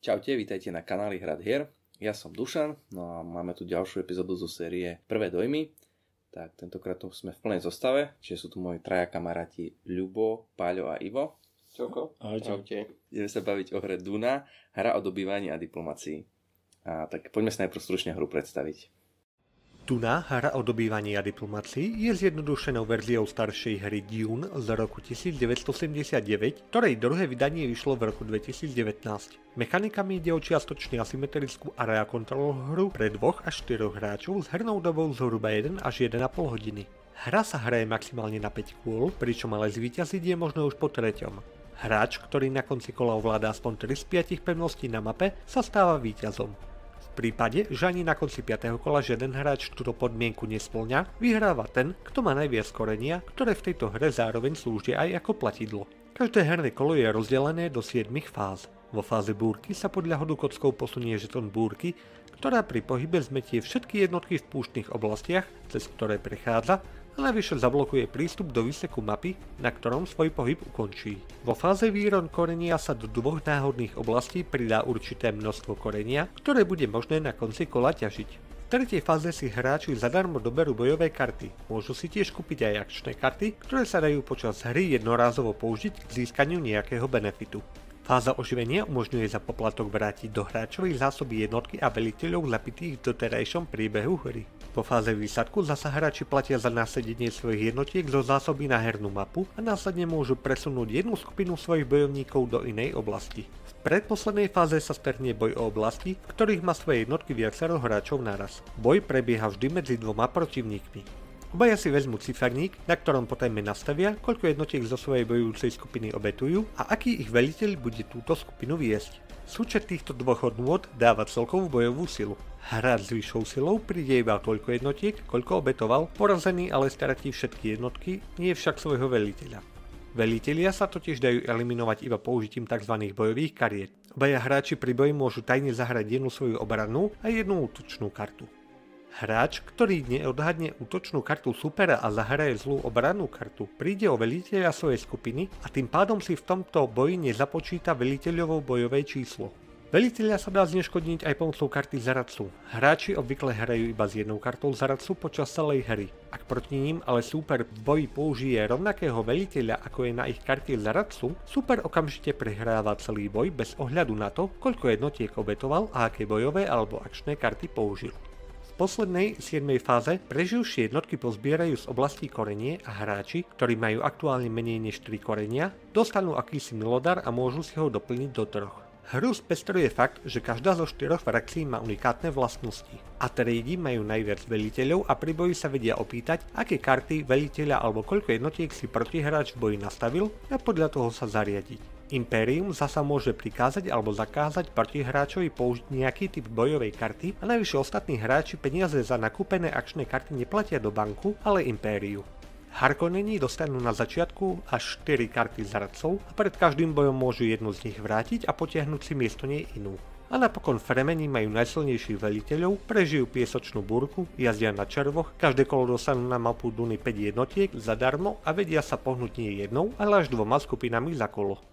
Čaute, vítajte na kanáli Hrad hier. Ja som Dušan, no a máme tu ďalšiu epizódu zo série Prvé dojmy. Tak tentokrát tu sme v plnej zostave, čiže sú tu moji traja kamaráti Ľubo, Páľo a Ivo. Čauko. Ahojte. Čaute. Ideme sa baviť o hre Duna, hra o dobývaní a diplomácii. A tak poďme sa najprv stručne hru predstaviť. Duna, hra o dobývaní a diplomácii, je zjednodušenou verziou staršej hry Dune z roku 1979, ktorej druhé vydanie vyšlo v roku 2019. Mechanikami ide o čiastočne asymetrickú area control hru pre dvoch až 4 hráčov s hernou dobou zhruba 1 až 1,5 hodiny. Hra sa hraje maximálne na 5 kôl, pričom ale zvíťaziť je možno už po treťom. Hráč, ktorý na konci kola ovláda aspoň 3 z 5 pevností na mape, sa stáva víťazom. Prípade, že ani na konci 5. kola žiaden hráč túto podmienku nesplňa, vyhráva ten, kto má najviac korenia, ktoré v tejto hre zároveň slúžia aj ako platidlo. Každé herné kolo je rozdelené do 7 fáz. Vo fáze búrky sa podľa hodu kockov posunie žeton búrky, ktorá pri pohybe zmetie všetky jednotky v púštnych oblastiach, cez ktoré prechádza navyše zablokuje prístup do výseku mapy, na ktorom svoj pohyb ukončí. Vo fáze výron korenia sa do dvoch náhodných oblastí pridá určité množstvo korenia, ktoré bude možné na konci kola ťažiť. V tretej fáze si hráči zadarmo doberú bojové karty. Môžu si tiež kúpiť aj akčné karty, ktoré sa dajú počas hry jednorázovo použiť k získaniu nejakého benefitu. Fáza oživenia umožňuje za poplatok vrátiť do hráčovej zásoby jednotky a veliteľov zapitých v doterajšom priebehu hry. Po fáze výsadku zasa hráči platia za násadenie svojich jednotiek zo zásoby na hernú mapu a následne môžu presunúť jednu skupinu svojich bojovníkov do inej oblasti. V predposlednej fáze sa strhne boj o oblasti, v ktorých má svoje jednotky viacero hráčov naraz. Boj prebieha vždy medzi dvoma protivníkmi. Obaja si vezmú ciferník, na ktorom potom nastavia, koľko jednotiek zo svojej bojujúcej skupiny obetujú a aký ich veliteľ bude túto skupinu viesť. Súčet týchto dvoch hodnôt dáva celkovú bojovú silu. Hráč s vyššou silou príde iba toľko jednotiek, koľko obetoval, porazený ale stratí všetky jednotky, nie však svojho veliteľa. Velitelia sa totiž dajú eliminovať iba použitím tzv. bojových kariet. Obaja hráči pri boji môžu tajne zahrať jednu svoju obrannú a jednu útočnú kartu. Hráč, ktorý neodhadne útočnú kartu supera a zahraje zlú obrannú kartu, príde o veliteľa svojej skupiny a tým pádom si v tomto boji nezapočíta veliteľovo bojové číslo. Veliteľa sa dá zneškodniť aj pomocou karty Zaradcu. Hráči obvykle hrajú iba s jednou kartou Zaradcu počas celej hry. Ak proti ním ale super v boji použije rovnakého veliteľa ako je na ich karte Zaradcu, super okamžite prehráva celý boj bez ohľadu na to, koľko jednotiek obetoval a aké bojové alebo akčné karty použil poslednej 7. fáze preživšie jednotky pozbierajú z oblasti korenie a hráči, ktorí majú aktuálne menej než 3 korenia, dostanú akýsi milodar a môžu si ho doplniť do troch. Hru spestruje fakt, že každá zo štyroch frakcií má unikátne vlastnosti. Atreidy majú najviac veliteľov a pri boji sa vedia opýtať, aké karty, veliteľa alebo koľko jednotiek si protihráč v boji nastavil a podľa toho sa zariadiť. Imperium zasa môže prikázať alebo zakázať protihráčovi použiť nejaký typ bojovej karty a najvyššie ostatní hráči peniaze za nakúpené akčné karty neplatia do banku, ale Impériu. Harkonneni dostanú na začiatku až 4 karty zradcov a pred každým bojom môžu jednu z nich vrátiť a potiahnuť si miesto nej inú. A napokon Fremeni majú najsilnejších veliteľov, prežijú piesočnú búrku, jazdia na červoch, každé kolo dostanú na mapu Duny 5 jednotiek zadarmo a vedia sa pohnúť nie jednou, ale až dvoma skupinami za kolo.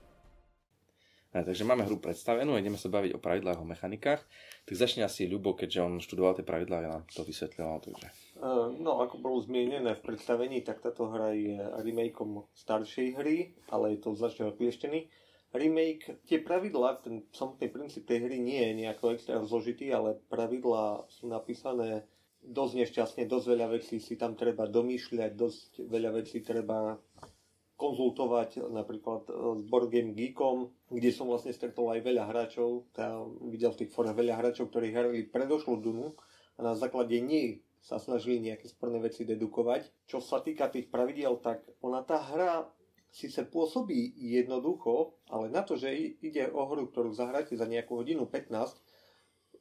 A, takže máme hru predstavenú, ideme sa baviť o pravidlách, o mechanikách. Tak začne asi Ľubo, keďže on študoval tie pravidlá, ja nám to vysvetlil. Takže... Uh, no, ako bolo zmienené v predstavení, tak táto hra je remakeom staršej hry, ale je to značne oklieštený. Remake, tie pravidlá, ten samotný princíp tej hry nie je nejako extra zložitý, ale pravidlá sú napísané dosť nešťastne, dosť veľa vecí si tam treba domýšľať, dosť veľa vecí treba konzultovať napríklad e, s Board Game Geekom, kde som vlastne stretol aj veľa hráčov, tam videl v tých forách veľa hráčov, ktorí hrali predošlú Dunu a na základe nej sa snažili nejaké sporné veci dedukovať. Čo sa týka tých pravidel, tak ona tá hra síce pôsobí jednoducho, ale na to, že ide o hru, ktorú zahráte za nejakú hodinu 15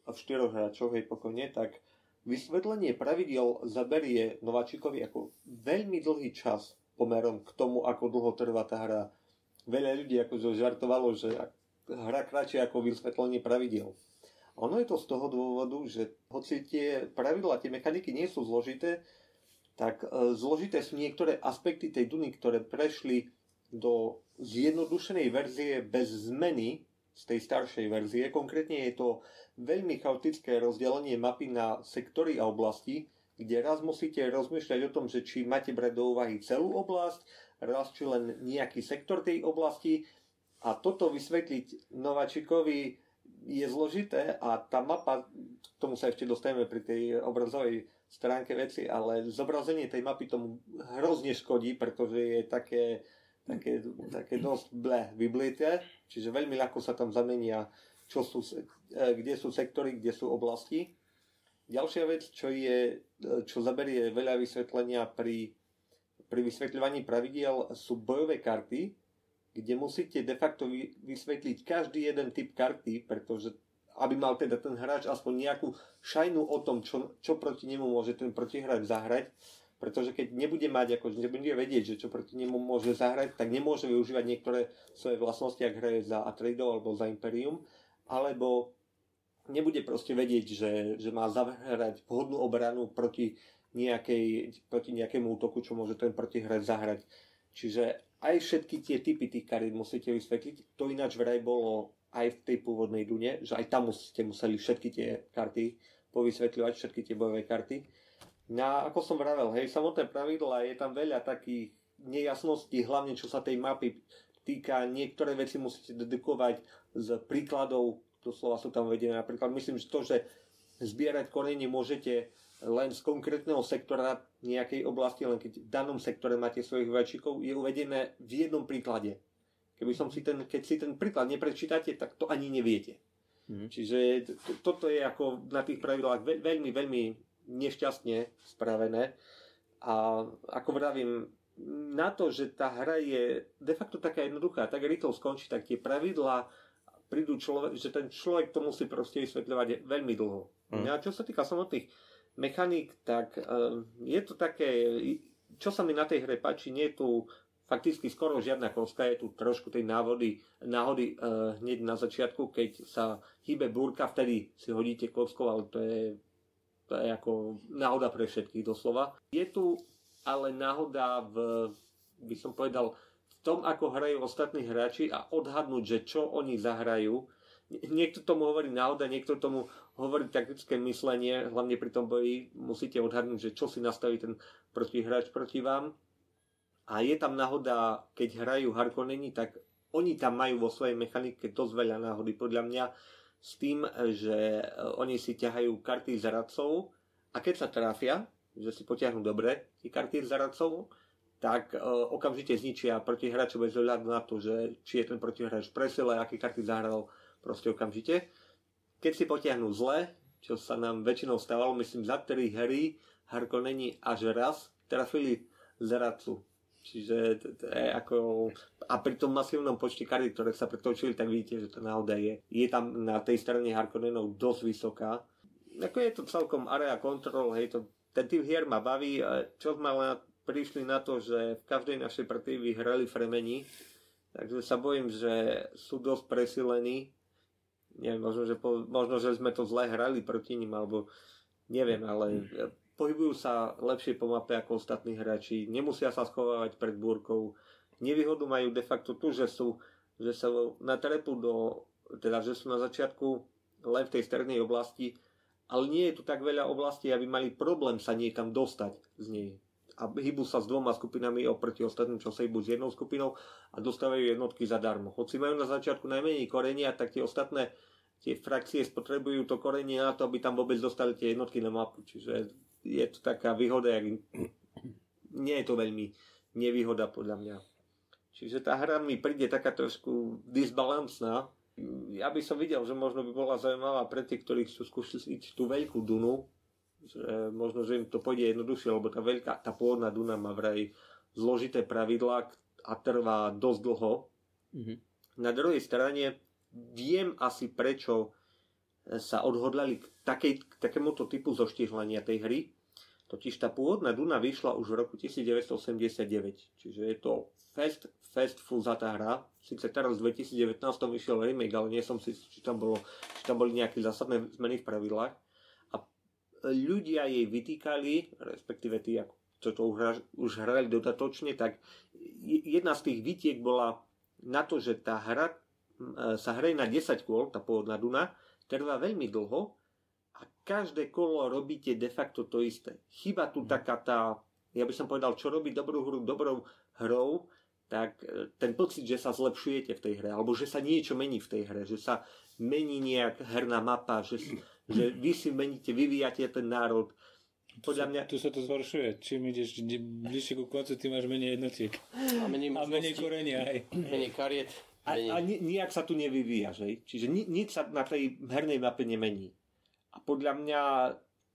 a v štyroch hráčov, hej pokojne, tak vysvetlenie pravidel zaberie nováčikovi ako veľmi dlhý čas pomerom k tomu, ako dlho trvá tá hra. Veľa ľudí ako žartovalo, že hra kratšie ako vysvetlenie pravidel. Ono je to z toho dôvodu, že hoci tie pravidla, tie mechaniky nie sú zložité, tak e, zložité sú niektoré aspekty tej Duny, ktoré prešli do zjednodušenej verzie bez zmeny z tej staršej verzie. Konkrétne je to veľmi chaotické rozdelenie mapy na sektory a oblasti, kde raz musíte rozmýšľať o tom, že či máte brať do úvahy celú oblasť, raz či len nejaký sektor tej oblasti a toto vysvetliť nováčikovi je zložité a tá mapa, k tomu sa ešte dostaneme pri tej obrazovej stránke veci, ale zobrazenie tej mapy tomu hrozne škodí, pretože je také také, také dosť ble vyblité, čiže veľmi ľahko sa tam zamenia, čo sú, e, kde sú sektory, kde sú oblasti. Ďalšia vec, čo, je, e, čo zaberie veľa vysvetlenia pri, pri vysvetľovaní pravidiel, sú bojové karty, kde musíte de facto vysvetliť každý jeden typ karty, pretože aby mal teda ten hráč aspoň nejakú šajnu o tom, čo, čo proti nemu môže ten protihráč zahrať, pretože keď nebude mať, ako nebude vedieť, že čo proti nemu môže zahrať, tak nemôže využívať niektoré svoje vlastnosti, ak hraje za Atreido alebo za Imperium, alebo nebude proste vedieť, že, že má zahrať vhodnú obranu proti, nejakej, proti nejakému útoku, čo môže ten protihráč zahrať. Čiže aj všetky tie typy tých karit musíte vysvetliť. To ináč vraj bolo aj v tej pôvodnej Dune, že aj tam ste museli všetky tie karty povysvetľovať, všetky tie bojové karty. No ako som vravel, hej, samotné pravidla, je tam veľa takých nejasností, hlavne čo sa tej mapy týka. Niektoré veci musíte dedukovať z príkladov, doslova sú tam uvedené. Napríklad myslím, že to, že zbierať korenie môžete len z konkrétneho sektora nejakej oblasti, len keď v danom sektore máte svojich vajčíkov, je uvedené v jednom príklade. Keby som si ten, keď si ten príklad neprečítate, tak to ani neviete. Mm. Čiže to, toto je ako na tých pravidlách veľmi, veľmi nešťastne spravené. A ako vravím, na to, že tá hra je de facto taká jednoduchá, tak rýchlo skončí, tak tie pravidlá prídu človek, že ten človek to musí proste vysvetľovať veľmi dlho. Mm. A čo sa týka samotných mechaník, tak um, je to také, čo sa mi na tej hre páči, nie je tu fakticky skoro žiadna koska, je tu trošku tej návody, náhody uh, hneď na začiatku, keď sa hýbe búrka, vtedy si hodíte koskou, ale to je to je ako náhoda pre všetkých doslova. Je tu ale náhoda v, by som povedal, tom, ako hrajú ostatní hráči a odhadnúť, že čo oni zahrajú. Niekto tomu hovorí náhoda, niekto tomu hovorí taktické myslenie, hlavne pri tom boji musíte odhadnúť, že čo si nastaví ten protihráč proti vám. A je tam náhoda, keď hrajú Harkonneni, tak oni tam majú vo svojej mechanike dosť veľa náhody. Podľa mňa s tým, že e, oni si ťahajú karty z radcov a keď sa trafia, že si potiahnu dobre tie karty z radcov, tak uh, okamžite zničia protihráča bez ohľadu na to, že či je ten protihráč presile, aké karty zahral, proste okamžite. Keď si potiahnu zle, čo sa nám väčšinou stávalo, myslím, za 3 hry Harkonneni až raz trafili z radcu Čiže to, je ako... A pri tom masívnom počte kariet, ktoré sa pretočili, tak vidíte, že to naozaj je. Je tam na tej strane Harkonnenov dosť vysoká. Ako je to celkom area control, hej, to, ten typ hier ma baví. Čo sme ale prišli na to, že v každej našej partii vyhrali Fremeni, takže sa bojím, že sú dosť presilení. Neviem, možno, že, po, možno, že sme to zle hrali proti ním, alebo neviem, ale pohybujú sa lepšie po mape ako ostatní hráči, nemusia sa schovávať pred búrkou. Nevýhodu majú de facto tu, že sú, že sa na trepu do, teda že sú na začiatku len v tej strednej oblasti, ale nie je tu tak veľa oblastí, aby mali problém sa niekam dostať z nej. A hýbu sa s dvoma skupinami oproti ostatným, čo sa hýbu s jednou skupinou a dostávajú jednotky zadarmo. Hoci majú na začiatku najmenej korenia, tak tie ostatné tie frakcie spotrebujú to korenie na to, aby tam vôbec dostali tie jednotky na mapu. Čiže je to taká výhoda, jak... nie je to veľmi nevýhoda podľa mňa. Čiže tá hra mi príde taká trošku disbalansná. Ja by som videl, že možno by bola zaujímavá pre tých, ktorí chcú skúsiť tú veľkú Dunu, že možno, že im to pôjde jednoduchšie, lebo tá veľká, tá pôvodná Duna má vraj zložité pravidlá a trvá dosť dlho. Mm-hmm. Na druhej strane viem asi prečo sa odhodlali k, takej, k takémuto typu zoštihlania tej hry, Totiž tá pôvodná Duna vyšla už v roku 1989, čiže je to fest, fest fuzatá hra. Sice teraz v 2019 vyšiel remake, ale nie som si, či tam, bolo, či tam boli nejaké zásadné zmeny v pravidlách. Ľudia jej vytýkali, respektíve tí, čo to už hrali dodatočne, tak jedna z tých výtiek bola na to, že tá hra sa hraje na 10 kôl, tá pôvodná Duna, trvá veľmi dlho a každé kolo robíte de facto to isté. Chyba tu taká tá, ja by som povedal, čo robí dobrú hru dobrou hrou, tak e, ten pocit, že sa zlepšujete v tej hre, alebo že sa niečo mení v tej hre, že sa mení nejak herná mapa, že, že vy si meníte, vyvíjate ten národ. Podľa mňa... Tu sa to zhoršuje. Čím ideš bližšie ku koncu, ty máš menej jednotiek. A menej, a menej korenia, aj. Menej kariet. Menej... A, a nijak sa tu nevyvíja, že? Čiže ni, nič sa na tej hernej mape nemení. A podľa mňa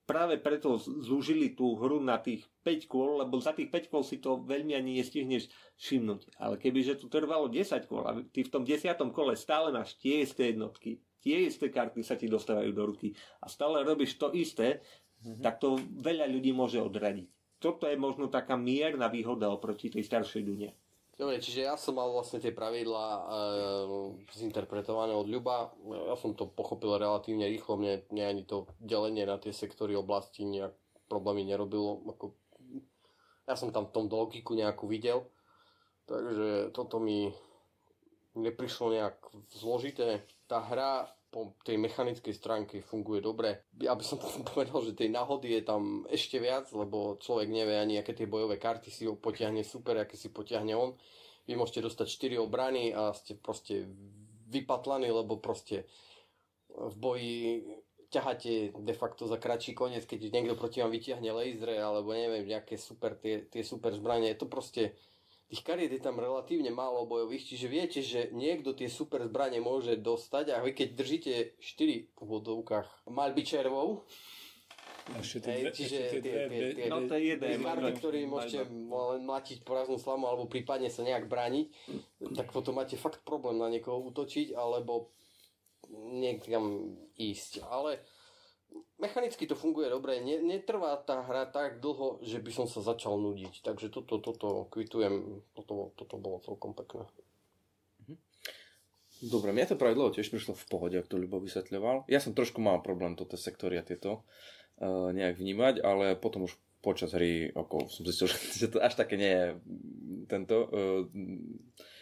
práve preto zúžili tú hru na tých 5 kôl, lebo za tých 5 kôl si to veľmi ani nestihneš všimnúť. Ale kebyže tu trvalo 10 kôl a ty v tom 10. kole stále máš tie isté jednotky, tie isté karty sa ti dostávajú do ruky a stále robíš to isté, mm-hmm. tak to veľa ľudí môže odradiť. Toto je možno taká mierna výhoda oproti tej staršej Dune. Dobre, čiže ja som mal vlastne tie pravidlá e, zinterpretované od Ľuba. Ja som to pochopil relatívne rýchlo. Mne, mne ani to delenie na tie sektory oblasti nejak problémy nerobilo. Ako, ja som tam v tom logiku nejakú videl. Takže toto mi neprišlo nejak zložité. Tá hra po tej mechanickej stránke funguje dobre. Ja by som povedal, že tej náhody je tam ešte viac, lebo človek nevie ani, aké tie bojové karty si ho potiahne super, aké si potiahne on. Vy môžete dostať 4 obrany a ste proste vypatlaní, lebo proste v boji ťaháte de facto za kratší koniec, keď niekto proti vám vytiahne lasery alebo neviem, nejaké super, tie, tie super zbranie. Je to proste tých kariet je tam relatívne málo bojových, čiže viete, že niekto tie super zbranie môže dostať a vy keď držíte 4 v vodovkách malbičervov, Hej, čiže tie, tie, tie, no, to je jeden, karty, ktorý môžete len mlatiť poraznú slamu alebo prípadne sa nejak brániť, tak potom máte fakt problém na niekoho útočiť alebo niekam ísť. Ale mechanicky to funguje dobre, netrvá tá hra tak dlho, že by som sa začal nudiť. Takže toto, toto kvitujem, toto, toto bolo celkom pekné. Mhm. Dobre, mňa to dlho tiež prišlo v pohode, ak to Ľubo vysvetľoval. Ja som trošku mal problém toto sektory a tieto uh, nejak vnímať, ale potom už počas hry ako som zistil, že to až také nie je tento uh,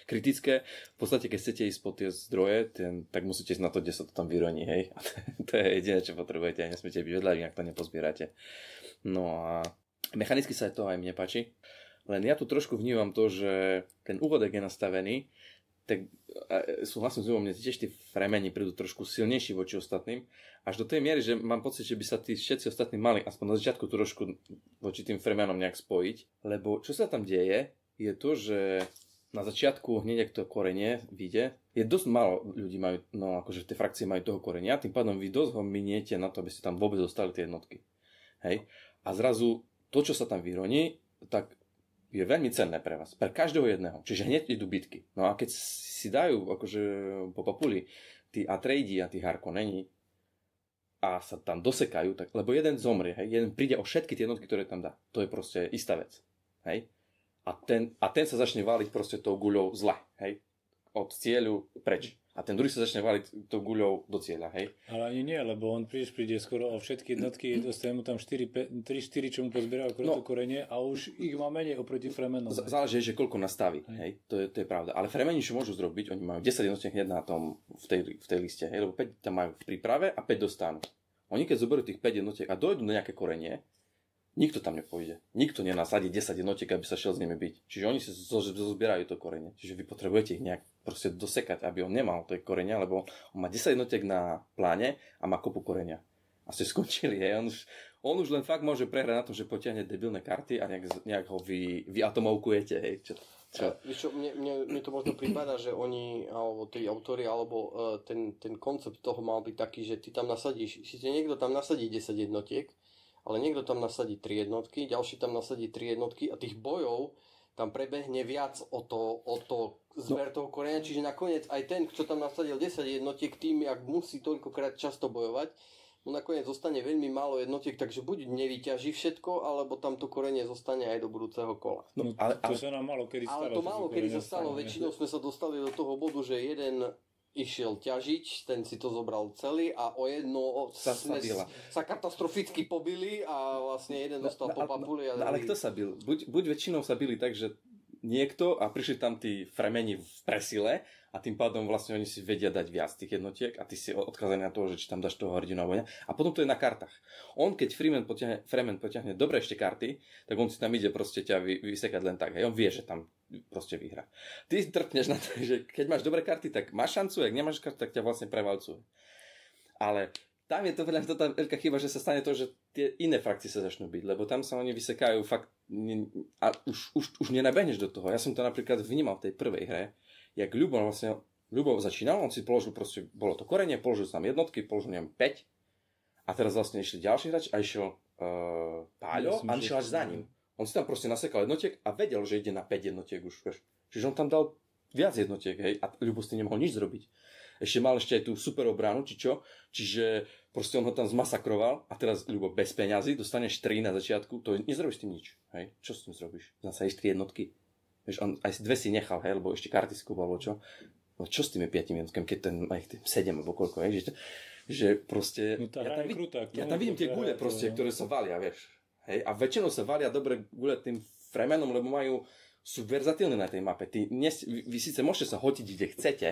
kritické. V podstate, keď chcete ísť po tie zdroje, ten, tak musíte ísť na to, kde sa to tam vyroní, hej. A to, je jediné, čo potrebujete a nesmiete byť vedľa, inak to nepozbierate. No a mechanicky sa to aj mne páči. Len ja tu trošku vnímam to, že ten úvodek je nastavený, tak súhlasím s mne tiež tí fremeni prídu trošku silnejší voči ostatným, až do tej miery, že mám pocit, že by sa tí všetci ostatní mali aspoň na začiatku trošku voči tým fremenom nejak spojiť, lebo čo sa tam deje, je to, že na začiatku hneď ak to korenie vyjde, je dosť málo ľudí majú, no akože tie frakcie majú toho korenia, tým pádom vy dosť ho miniete na to, aby ste tam vôbec dostali tie jednotky. Hej? A zrazu to, čo sa tam vyroní, tak je veľmi cenné pre vás, pre každého jedného. Čiže hneď idú bitky. No a keď si dajú akože po papuli tí Atreidy a tí Harkonneni a sa tam dosekajú, tak, lebo jeden zomrie, hej, jeden príde o všetky tie jednotky, ktoré tam dá. To je proste istá vec. Hej? A ten, a ten sa začne váliť proste tou guľou zle, hej, od cieľu preč. A ten druhý sa začne váliť tou guľou do cieľa, hej. Ale ani nie, lebo on príliš príde skoro o všetky jednotky, dostane mu tam 3-4, čo mu pozbierajú no, korenie a už ich má menej oproti Fremenom. Z- záleží, že koľko nastaví, hej. hej. To, je, to je pravda. Ale Fremeni čo môžu zrobiť, oni majú 10 jednotiek hneď na tom, v tej, v tej liste, hej, lebo 5 tam majú v príprave a 5 dostanú. Oni keď zoberú tých 5 jednotiek a dojdú na nejaké korenie, Nikto tam nepôjde. Nikto nenasadí 10 jednotiek, aby sa šiel s nimi byť. Čiže oni si zozbierajú to korene. Čiže vy potrebujete ich nejak proste dosekať, aby on nemal to korenia, lebo on má 10 jednotiek na pláne a má kopu korenia. A ste skončili, hej. On už, on už len fakt môže prehrať na to, že potiahne debilné karty a nejak, nejak ho vy, vy atomovkujete, hej. Čo, čo? Ja, čo, mne, mne, mne, to možno prípada, že oni, alebo tí autory, alebo uh, ten, ten koncept toho mal byť taký, že ty tam nasadíš, si niekto tam nasadí 10 jednotiek, ale niekto tam nasadí 3 jednotky, ďalší tam nasadí 3 jednotky a tých bojov tam prebehne viac o to, o to zver toho korenia, čiže nakoniec aj ten, čo tam nasadil 10 jednotiek, tým, ak musí toľkokrát často bojovať, mu nakoniec zostane veľmi málo jednotiek, takže buď nevyťaží všetko, alebo tam to korenie zostane aj do budúceho kola. No, ale, ale, to sa nám malo kedy stalo. Ale to málo kedy sa stalo, väčšinou sme sa dostali do toho bodu, že jeden išiel ťažiť, ten si to zobral celý a o jedno sa, sme sa katastroficky pobili a vlastne jeden dostal no, po papuli. No, ale kto sa bil? Buď, buď väčšinou sa bili tak, že niekto a prišli tam tí fremeni v presile a tým pádom vlastne oni si vedia dať viac tých jednotiek a ty si odkazaný na to, že či tam dáš toho hrdinu alebo nie. A potom to je na kartách. On, keď Freeman potiahne, Freeman potiahne dobre ešte karty, tak on si tam ide proste ťa vy, vysekať len tak. Hej. On vie, že tam proste vyhra. Ty trpneš na to, že keď máš dobré karty, tak máš šancu, ak nemáš karty, tak ťa vlastne prevalcuje. Ale tam je to tá veľká chyba, že sa stane to, že tie iné frakcie sa začnú byť, lebo tam sa oni vysekajú fakt a už, už, už nenabehneš do toho. Ja som to napríklad vnímal v tej prvej hre, jak Ľubo vlastne, Ľubo začínal, on si položil proste, bolo to korenie, položil tam jednotky, položil neviem 5 a teraz vlastne išli ďalší hráč a išiel uh, Páľo a išiel až za ním. On si tam proste nasekal jednotiek a vedel, že ide na 5 jednotiek už, vieš. Čiže on tam dal viac jednotiek, hej, a Ľubo s tým nemohol nič zrobiť ešte mal ešte aj tú super obranu, či čo. Čiže proste on ho tam zmasakroval a teraz, ľubo, bez peňazí, dostaneš 3 na začiatku, to nezrobíš s tým nič. Hej? Čo s tým zrobíš? Zase aj 3 jednotky. Vieš, on aj dve si nechal, hej, lebo ešte karty alebo čo. No čo s tými 5 jednotkami, keď ten má ich 7 alebo koľko, hej, že, že proste... No ja, tam, krutá, ja tam vidím tie gule proste, to... ktoré sa valia, vieš. Hej, a väčšinou sa valia dobre gule tým fremenom, lebo majú, sú verzatilné na tej mape. Ty, vy, vy síce môžete sa hotiť, kde chcete,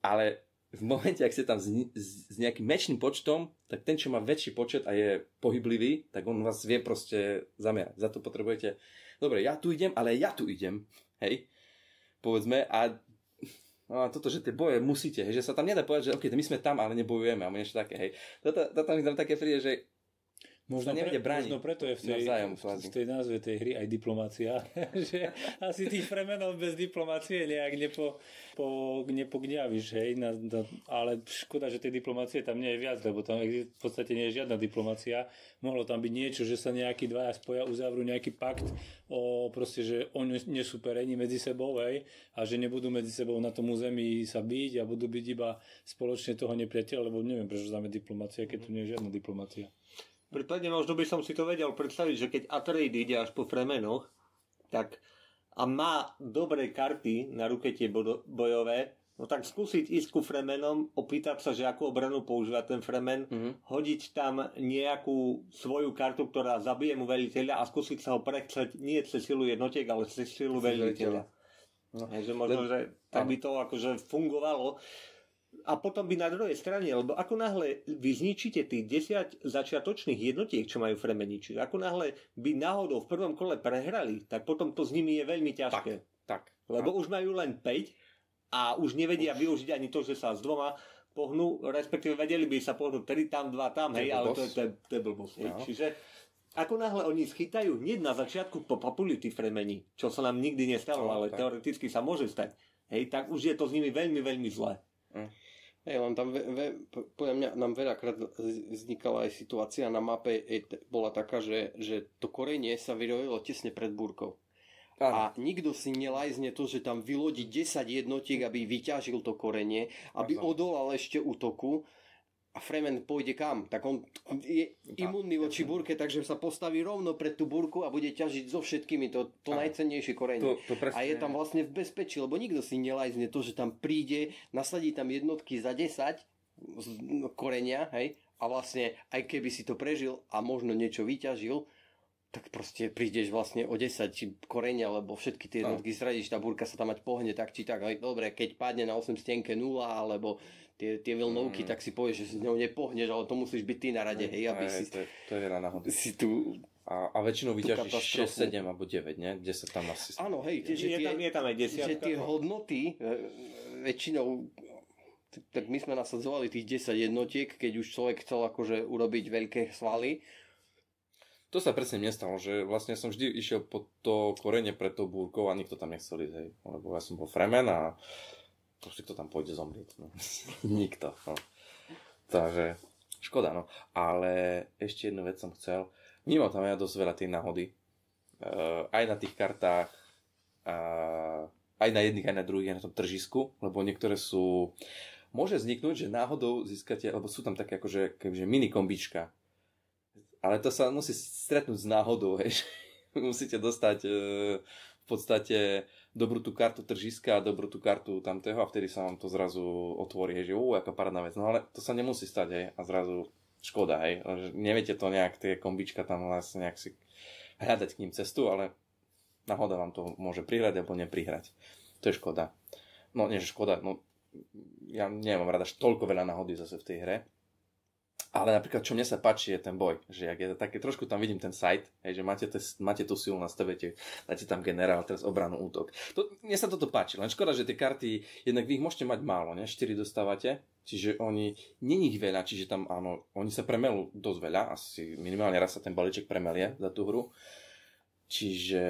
ale v momente, ak ste tam s, s, nejakým väčším počtom, tak ten, čo má väčší počet a je pohyblivý, tak on vás vie proste zamerať. Za to potrebujete, dobre, ja tu idem, ale ja tu idem, hej, povedzme, a, no a toto, že tie boje musíte, hej, že sa tam nedá povedať, že ok, my sme tam, ale nebojujeme, a niečo také, hej. Toto, toto mi tam také príde, že Možno, pre, možno preto je v tej, Navzájom, v tej názve tej hry aj diplomácia, že asi tých premenov bez diplomácie nejak nepo, po, nepogňavíš, hej, na, na, ale škoda, že tej diplomácie tam nie je viac, lebo tam v podstate nie je žiadna diplomácia. Mohlo tam byť niečo, že sa nejakí dvaja spoja, uzavrú nejaký pakt o proste, že oni nesúperení medzi sebou, hej, a že nebudú medzi sebou na tom území sa byť a budú byť iba spoločne toho nepriateľa, lebo neviem, prečo známe diplomácia, keď tu nie je žiadna diplomácia. Prípadne možno by som si to vedel predstaviť, že keď Atreid ide až po Fremenoch, tak a má dobré karty na ruke tie bojové, no tak skúsiť ísť ku Fremenom, opýtať sa, že akú obranu používa ten Fremen, mm-hmm. hodiť tam nejakú svoju kartu, ktorá zabije mu veliteľa a skúsiť sa ho prechceť nie cez silu jednotiek, ale cez silu veliteľa. No. že možno, že tak by to akože fungovalo a potom by na druhej strane, lebo ako náhle vy zničíte tých 10 začiatočných jednotiek, čo majú Fremeni, ako náhle by náhodou v prvom kole prehrali, tak potom to s nimi je veľmi ťažké. Tak, tak. Lebo tak. už majú len 5 a už nevedia už. využiť ani to, že sa s dvoma pohnú, respektíve vedeli by sa pohnúť 3 tam, 2 tam, hej, ale to je, to je, to je blbosť. No. Čiže ako náhle oni schytajú hneď na začiatku po populity Fremeni, čo sa nám nikdy nestalo, no, ale tak. teoreticky sa môže stať, hej, tak už je to s nimi veľmi, veľmi zlé. Mm. Hej, len tam ve, ve, podľa mňa nám veľakrát vznikala aj situácia na mape, e, bola taká, že, že to korenie sa vyrojilo tesne pred búrkou. A nikto si nelajzne to, že tam vylodí 10 jednotiek, aby vyťažil to korenie, aby odolal ešte útoku a Fremen pôjde kam? Tak on je imunný voči burke, takže sa postaví rovno pred tú burku a bude ťažiť so všetkými to, to najcennejšie korenie. To, to presne... A je tam vlastne v bezpečí, lebo nikto si nelajzne to, že tam príde, nasadí tam jednotky za 10 korenia, hej, a vlastne aj keby si to prežil a možno niečo vyťažil, tak proste prídeš vlastne o 10 korenia, lebo všetky tie jednotky zradíš, tá burka sa tam mať pohne tak či tak. Dobre, keď padne na 8 stenke 0, alebo tie, tie vlnovky, mm. tak si povieš, že si s ňou nepohneš, ale to musíš byť ty na rade, hej, aby aj, si... To, to je hra náhody. Si tu... A, a väčšinou vyťažíš 6, 7 alebo 9, nie? Kde sa tam asi... Áno, hej, tie, je, tie, tam, je tam aj desiatka. Že tie hodnoty e, väčšinou tak my sme nasadzovali tých 10 jednotiek, keď už človek chcel akože urobiť veľké svaly. To sa presne nestalo, že vlastne som vždy išiel po to korene pred tou búrkou a nikto tam nechcel ísť, hej. Lebo ja som bol fremen a proste kto tam pôjde zomrieť. No. Nikto. No. Takže škoda, no. Ale ešte jednu vec som chcel. Vnímal tam ja dosť veľa tej náhody. Uh, aj na tých kartách, uh, aj na jedných, aj na druhých, aj na tom tržisku, lebo niektoré sú... Môže vzniknúť, že náhodou získate, lebo sú tam také akože kebyže mini kombička. Ale to sa musí stretnúť s náhodou, hej. Musíte dostať uh, v podstate dobrú tú kartu tržiska a dobrú tú kartu tamtého a vtedy sa vám to zrazu otvorí, hej, že ú, aká parádna vec. No ale to sa nemusí stať, hej, a zrazu škoda, hej, neviete to nejak, tie kombička tam vlastne nejak si hľadať k ním cestu, ale Náhoda vám to môže prihrať alebo neprihrať. To je škoda. No nie, že škoda, no ja nemám rada toľko veľa náhody zase v tej hre. Ale napríklad, čo mne sa páči, je ten boj. Že ak je také, trošku tam vidím ten site, hej, že máte, te, máte tú silu, nastavíte, dáte tam generál, teraz obranu, útok. To, mne sa toto páči, len škoda, že tie karty, jednak vy ich môžete mať málo, ne? 4 dostávate, čiže oni, není ich veľa, čiže tam áno, oni sa premelú dosť veľa, asi minimálne raz sa ten balíček premelie za tú hru. Čiže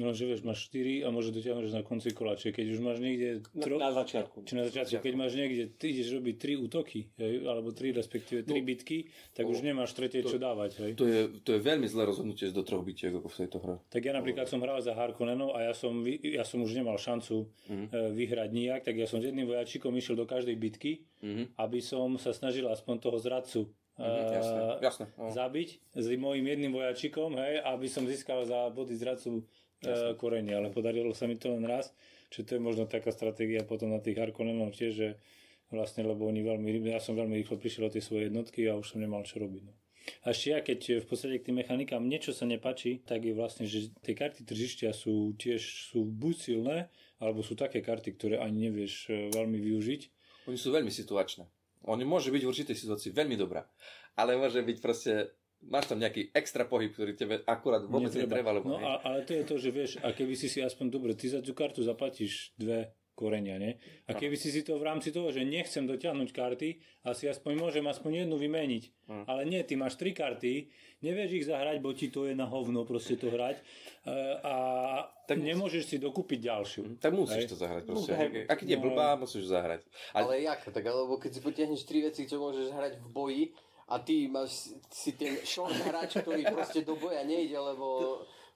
No, že vieš, máš 4 a môže dotiahnuť na konci kola. Čiže keď už máš niekde... Tro... Na, na začiatku. Či na začiatku, keď máš niekde, ty ideš robiť 3 útoky, hej, alebo 3 respektíve 3 no, bitky, tak no, už nemáš tretie čo dávať. Hej. To, je, to je veľmi zlé rozhodnutie do troch bitiek ako v tejto hre. Tak ja napríklad som hral za Harkonnenov a ja som, ja som už nemal šancu mm-hmm. vyhrať nijak, tak ja som s jedným vojačikom išiel do každej bitky, mm-hmm. aby som sa snažil aspoň toho zradcu Mm-hmm, jasne, jasne, no. zabiť s mojim jedným vojačikom, hej, aby som získal za body zradcu Jasne. korenie, ale podarilo sa mi to len raz, čiže to je možno taká stratégia potom na tých Harkonnenov tiež, že vlastne, lebo oni veľmi, ja som veľmi rýchlo prišiel o tie svoje jednotky a už som nemal čo robiť. No. A ešte ja, keď v podstate k tým mechanikám niečo sa nepačí, tak je vlastne, že tie karty tržišťa sú tiež sú buď silné, alebo sú také karty, ktoré ani nevieš e, veľmi využiť. Oni sú veľmi situačné. Oni môže byť v určitej situácii veľmi dobrá, ale môže byť proste máš tam nejaký extra pohyb, ktorý tebe akurát vôbec netreba. Lebo, no, a, ale to je to, že vieš, a keby si si aspoň dobre, ty za tú kartu zaplatíš dve korenia, ne? A keby si si to v rámci toho, že nechcem dotiahnuť karty, a si aspoň môžem aspoň jednu vymeniť. Hmm. Ale nie, ty máš tri karty, nevieš ich zahrať, bo ti to je na hovno proste to hrať e, a tak nemôžeš si dokúpiť ďalšiu. Hm, tak musíš Hej. to zahrať proste. No, Ak je no. blbá, musíš zahrať. Ale... ale jak? Tak alebo keď si potiahneš tri veci, čo môžeš hrať v boji, a ty máš si ten short hráč, ktorý proste do boja nejde, lebo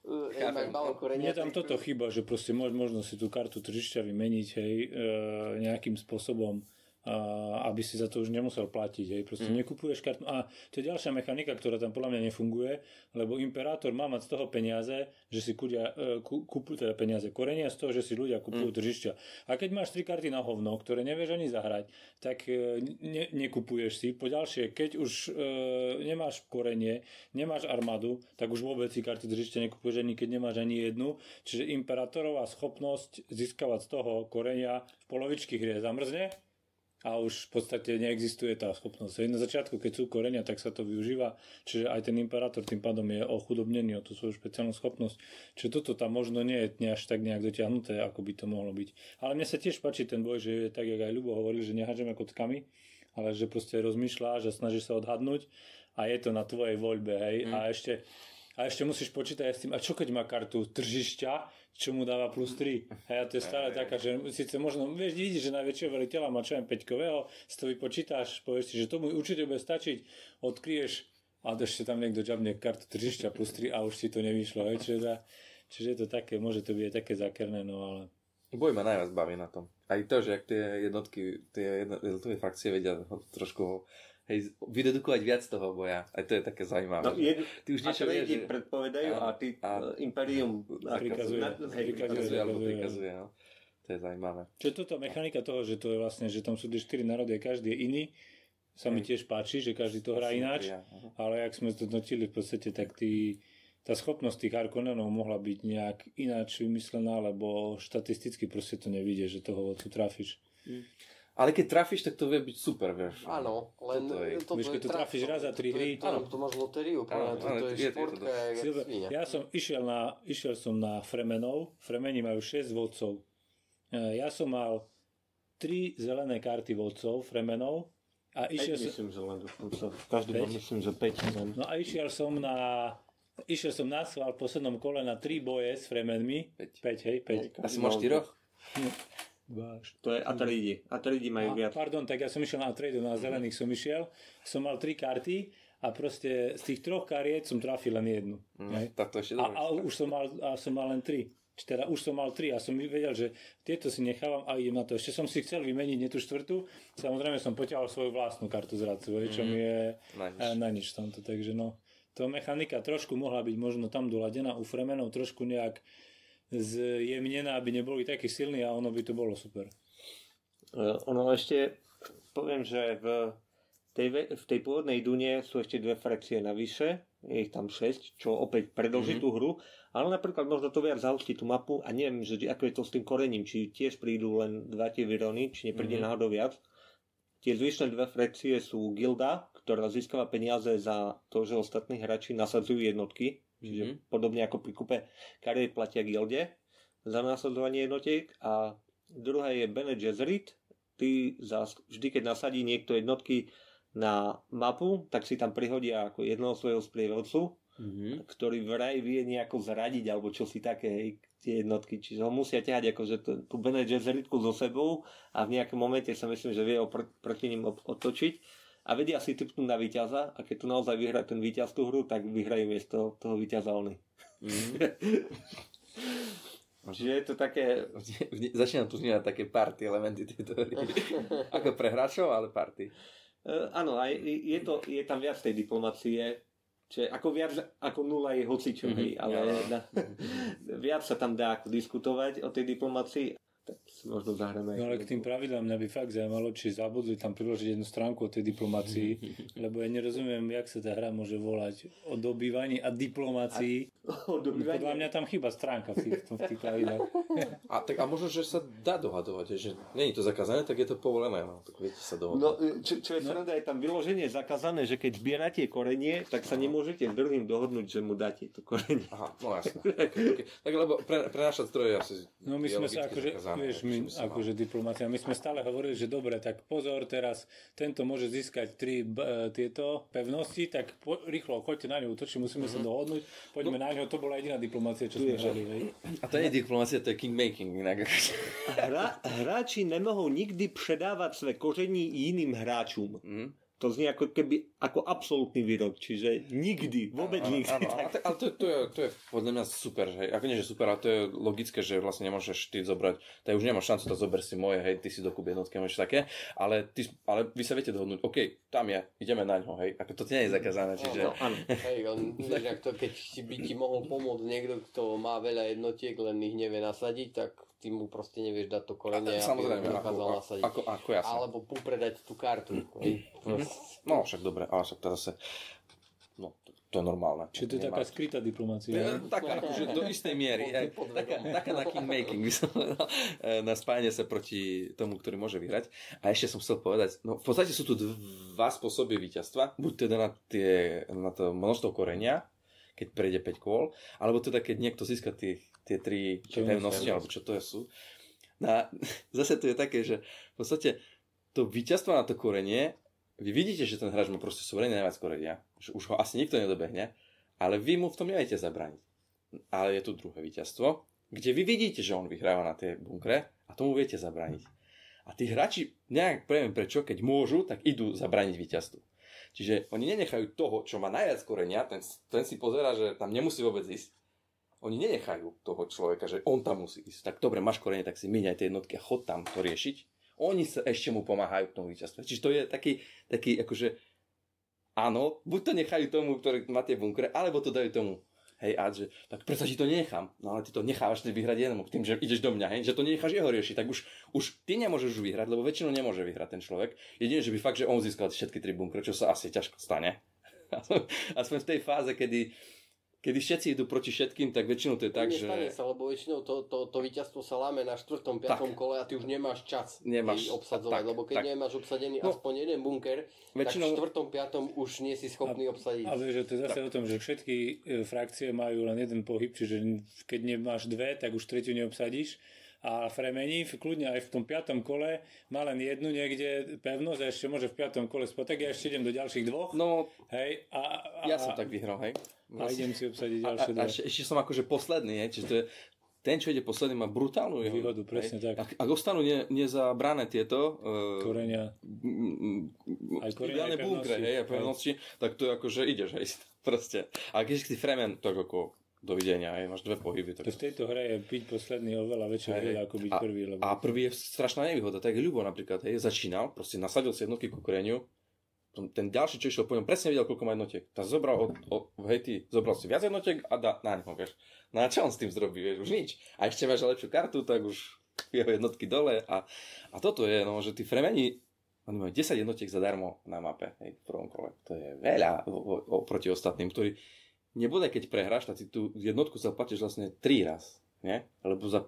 uh, majú malo korenia. Mne tam toto chyba, že proste možno si tú kartu tržišťa vymeniť hej, uh, nejakým spôsobom aby si za to už nemusel platiť. Hej. Proste mm. nekupuješ kartu. A to je ďalšia mechanika, ktorá tam podľa mňa nefunguje, lebo imperátor má mať z toho peniaze, že si kudia, e, kúpujú teda peniaze korenia z toho, že si ľudia kupujú mm. tržišťa. A keď máš tri karty na hovno, ktoré nevieš ani zahrať, tak e, ne, nekupuješ si. Po ďalšie, keď už e, nemáš korenie, nemáš armádu, tak už vôbec si karty tržišťa nekupuješ ani keď nemáš ani jednu. Čiže imperátorová schopnosť získavať z toho korenia v polovičky hry zamrzne a už v podstate neexistuje tá schopnosť. Na začiatku, keď sú korenia, tak sa to využíva, čiže aj ten imperátor tým pádom je ochudobnený o tú svoju špeciálnu schopnosť. Čiže toto tam možno nie je až tak nejak dotiahnuté, ako by to mohlo byť. Ale mne sa tiež páči ten boj, že je tak, jak aj Ľubo hovoril, že nehážeme kockami, ale že proste rozmýšľa, že snaží sa odhadnúť a je to na tvojej voľbe, hej. Mm. A ešte a ešte musíš počítať aj s tým, a čo keď má kartu tržišťa, čo mu dáva plus 3. A to je stále taká, že síce možno, vieš, vidíš, že najväčšieho veliteľa má čo aj 5 si to vypočítaš, povieš si, že tomu určite bude stačiť, odkryješ a ešte tam niekto džabne kartu tržišťa plus 3 a už si to nevyšlo. Hej, čiže, čiže je to také, môže to byť také zakerné, no ale... Boj ma najviac baví na tom. Aj to, že ak tie jednotky, tie jednotlivé frakcie vedia trošku hej, vydedukovať viac toho boja. Aj to je také zaujímavé. No, je, ty už niečo vieš, že... predpovedajú a, a ty a, Imperium prikazuje. Na, hej, prikazuje, alebo prikazuje, no. To je zaujímavé. Čo toto mechanika toho, že to je vlastne, že tam sú tie 4 národy a každý je iný, sa mi tiež páči, že každý to hrá ináč, ale ak sme to notili v podstate, tak tí, tá schopnosť tých Arkonenov mohla byť nejak ináč vymyslená, lebo štatisticky proste to nevidie, že toho vodcu trafíš. Mm. Ale keď trafíš, tak to vie byť super, vieš. Áno, len to je, to, keď to trafíš raz za tri hry. Áno, to máš lotériu, áno, to, to je, je športka. Je ja som išiel, na, išiel som na Fremenov, Fremeni majú 6 vodcov. E, ja som mal 3 zelené karty vodcov Fremenov. A išiel som... myslím, že len v každom myslím, že 5. No a išiel som na Išiel som na sval v poslednom kole na 3 boje s Fremenmi. 5. 5, hej, 5. Asi máš 4? Váš. To je Atridi. Atridi majú a, viac. Pardon, tak ja som išiel na Atridu, na zelených som išiel. Som mal tri karty a proste z tých troch kariet som trafil len jednu. Mm, tak to ešte a, a, už som mal, a som mal len tri. Teda už som mal tri a som vedel, že tieto si nechávam a idem na to. Ešte som si chcel vymeniť nie tú štvrtú. Samozrejme som poťahol svoju vlastnú kartu zradcu, mm. čo mi je na nič. na nič tamto. Takže no, to mechanika trošku mohla byť možno tam doladená u Fremenov, trošku nejak zjemnená, aby neboli takí silní a ono by to bolo super. Uh, ono ešte, poviem, že v tej, v tej pôvodnej Dune sú ešte dve frakcie navyše, je ich tam 6, čo opäť predlží Mhm. tú hru, ale napríklad možno to viac zahustí tú mapu a neviem, že ako je to s tým korením, či tiež prídu len dva tie vyrony, či nepríde Mhm. náhodou viac. Tie zvyšné dve frakcie sú Gilda, ktorá získava peniaze za to, že ostatní hráči nasadzujú jednotky, čiže Mhm. podobne ako pri kupe kariet platia Gilde za nasadzovanie jednotiek a druhá je Bene Gesserit, ty za, vždy keď nasadí niekto jednotky na mapu, tak si tam prihodia ako jednoho svojho sprievodcu, Mhm. ktorý vraj vie nejako zradiť alebo čo si také, hej, tie jednotky. Čiže ho musia ťahať akože tú, tú Bene Gesseritku so sebou a v nejakom momente sa myslím, že vie ho pr- proti ním otočiť a vedia si typnúť na víťaza a keď tu naozaj vyhrá ten víťaz tú hru, tak vyhrajú miesto toho víťaza oni. Mhm. Čiže je to také, Začínam tu vnímať také party elementy tejto hry. Ako pre hráčov, ale party. Uh, áno, aj je, to, je tam viac tej diplomacie, čiže ako viac ako nula je hocičo, Mhm, hej, ale áno. na, viac sa tam dá ako diskutovať o tej diplomácii, možno zahráme. No ale k tým pravidlám mňa by fakt zaujímalo, či zabudli tam priložiť jednu stránku o tej diplomácii, lebo ja nerozumiem, jak sa tá hra môže volať o dobývaní a diplomácii. O dobývaní- Podľa mňa tam chýba stránka v tých, v tých pravidlách. A, tak, a možno, že sa dá dohadovať, že nie je to zakázané, tak je to povolené. No, tak viete sa dohodnúť. No, čo, čo je sranda, je tam vyloženie zakázané, že keď zbierate korenie, tak sa nemôžete s druhým dohodnúť, že mu dáte to korenie. Aha, no jasné. Okay, okay. Tak lebo pre, prenášať zdroje asi No my sme sa akože, zakázané, vieš, my, mal. akože diplomácia, my sme stále hovorili, že dobre, tak pozor, teraz tento môže získať tri b, tieto pevnosti, tak po, rýchlo choďte na ňu útočiť, musíme sa dohodnúť, poďme na ňo, to bola jediná diplomácia, čo sme hrali, hej. A to nie je diplomácia, to je kingmaking inak. Hra, hráči nemohou nikdy předávat své koření jiným hráčům. Mhm. To znie ako keby ako absolútny výrok, čiže nikdy, vôbec Áno, nikdy. áno, ale, to, ale to, to, je, to je podľa mňa super, hej. Ako nie, že super, ale to je logické, že vlastne nemôžeš ty zobrať, tak už nemáš šancu, to zober si moje, hej, ty si dokup jednotky, môžeš také, ale, ty, ale vy sa viete dohodnúť, OK, tam je, ideme na ňo, hej, ako to nie je zakázané, čiže... No, áno. Hej, len inak to, keď si by ti mohol pomôcť niekto, kto má veľa jednotiek, len ich nevie nasadiť, tak ty mu proste nevieš dať to korenie, aby Samozrejme, ako, dokázal ako, nasadiť. ako, ako jasné. Alebo popredať tú kartu. Hej. No však dobre, ale však to zase, no, to, to je normálne. Čiže to je taká skrytá diplomácia. Ja, taká, akože do istej miery. Aj, taká, taká na kingmaking by som eh, na spájanie sa proti tomu, ktorý môže vyhrať. A ešte som chcel povedať, no v podstate sú tu dva spôsoby víťazstva. Buď teda na, tie, na to množstvo korenia, keď prejde 5 kôl, alebo teda keď niekto získa tie, tie tri pevnosti, alebo čo to je sú. Na, zase to je také, že v podstate to víťazstvo na to korenie, vy vidíte, že ten hráč má proste suverene najviac korenia, že už ho asi nikto nedobehne, ale vy mu v tom neviete zabrániť. Ale je tu druhé víťazstvo, kde vy vidíte, že on vyhráva na tie bunkre a tomu viete zabrániť. A tí hráči, nejak previem prečo, keď môžu, tak idú zabrániť víťazstvu. Čiže oni nenechajú toho, čo má najviac korenia, ten, ten si pozera, že tam nemusí vôbec ísť. Oni nenechajú toho človeka, že on tam musí ísť. Tak dobre, máš korenie, tak si míňaj tie jednotky a chod tam to riešiť. Oni sa ešte mu pomáhajú k tomu víťazstvu. Čiže to je taký, taký akože áno, buď to nechajú tomu, ktorý má tie bunkre, alebo to dajú tomu. Hej, a že, tak predsa ti to nenechám. No ale ty to nechávaš ty vyhrať jednému, tým, že ideš do mňa, hej, že to nenecháš jeho riešiť, tak už, už ty nemôžeš vyhrať, lebo väčšinou nemôže vyhrať ten človek. Jedine, že by fakt, že on získal všetky tri bunkre, čo sa asi ťažko stane. Aspoň v tej fáze, kedy, kedy všetci idú proti všetkým, tak väčšinou to je tak, že... Sa, lebo väčšinou to, to, to víťazstvo sa láme na 4. 5. kole a ty už nemáš čas Nemáš- jej obsadzovať, tak, lebo keď tak. nemáš obsadený No. aspoň jeden bunker, Väčšinou- tak v 4. 5. už nie si schopný obsadiť. A vieš, že to je zase o tom, že všetky e, frakcie majú len jeden pohyb, čiže keď nemáš dve, tak už tretiu neobsadíš. A Fremení v- kľudne aj v tom piatom kole má len jednu niekde pevnosť a ešte môže v piatom kole spať. Tak ja ešte idem do ďalších dvoch. No, Hej, a, a, ja som tak vyhral, hej. a idem si obsadiť A, ďalšie a, a dve. ešte, som akože posledný, hej, čiže to je, ten, čo ide posledný, má brutálnu jeho- Výhodu, presne tak. Ak, ak ostanú ne, nezabrané tieto uh, Korenia. Aj korenia, aj bunkre, hej, a pevnosti, tak to je ako, že ideš, hej, proste. A keď si fremen, tak ako dovidenia, hej, máš dve pohyby. Tak... To v tejto hre je byť posledný oveľa väčšia výhoda ako byť a, prvý. Lebo... a prvý je strašná nevýhoda, tak Ľubo napríklad, hej, začínal, proste nasadil si jednotky ku koreniu, potom ten ďalší, čo išiel po ňom, presne vedel, koľko má jednotiek. Tak zobral, od, od, hej, ty, zobral si viac jednotiek a dá na ňo, vieš. No a čo on s tým zrobí, vieš, už nič. A ešte máš lepšiu kartu, tak už jeho jednotky dole a, a toto je, no, že tí fremeni Oni majú 10 jednotiek zadarmo na mape, hej, v prvom kole. To je veľa oproti ostatným, ktorí nebude, keď prehráš, tak si tú jednotku zaplatíš vlastne 3 raz, nie? Lebo za,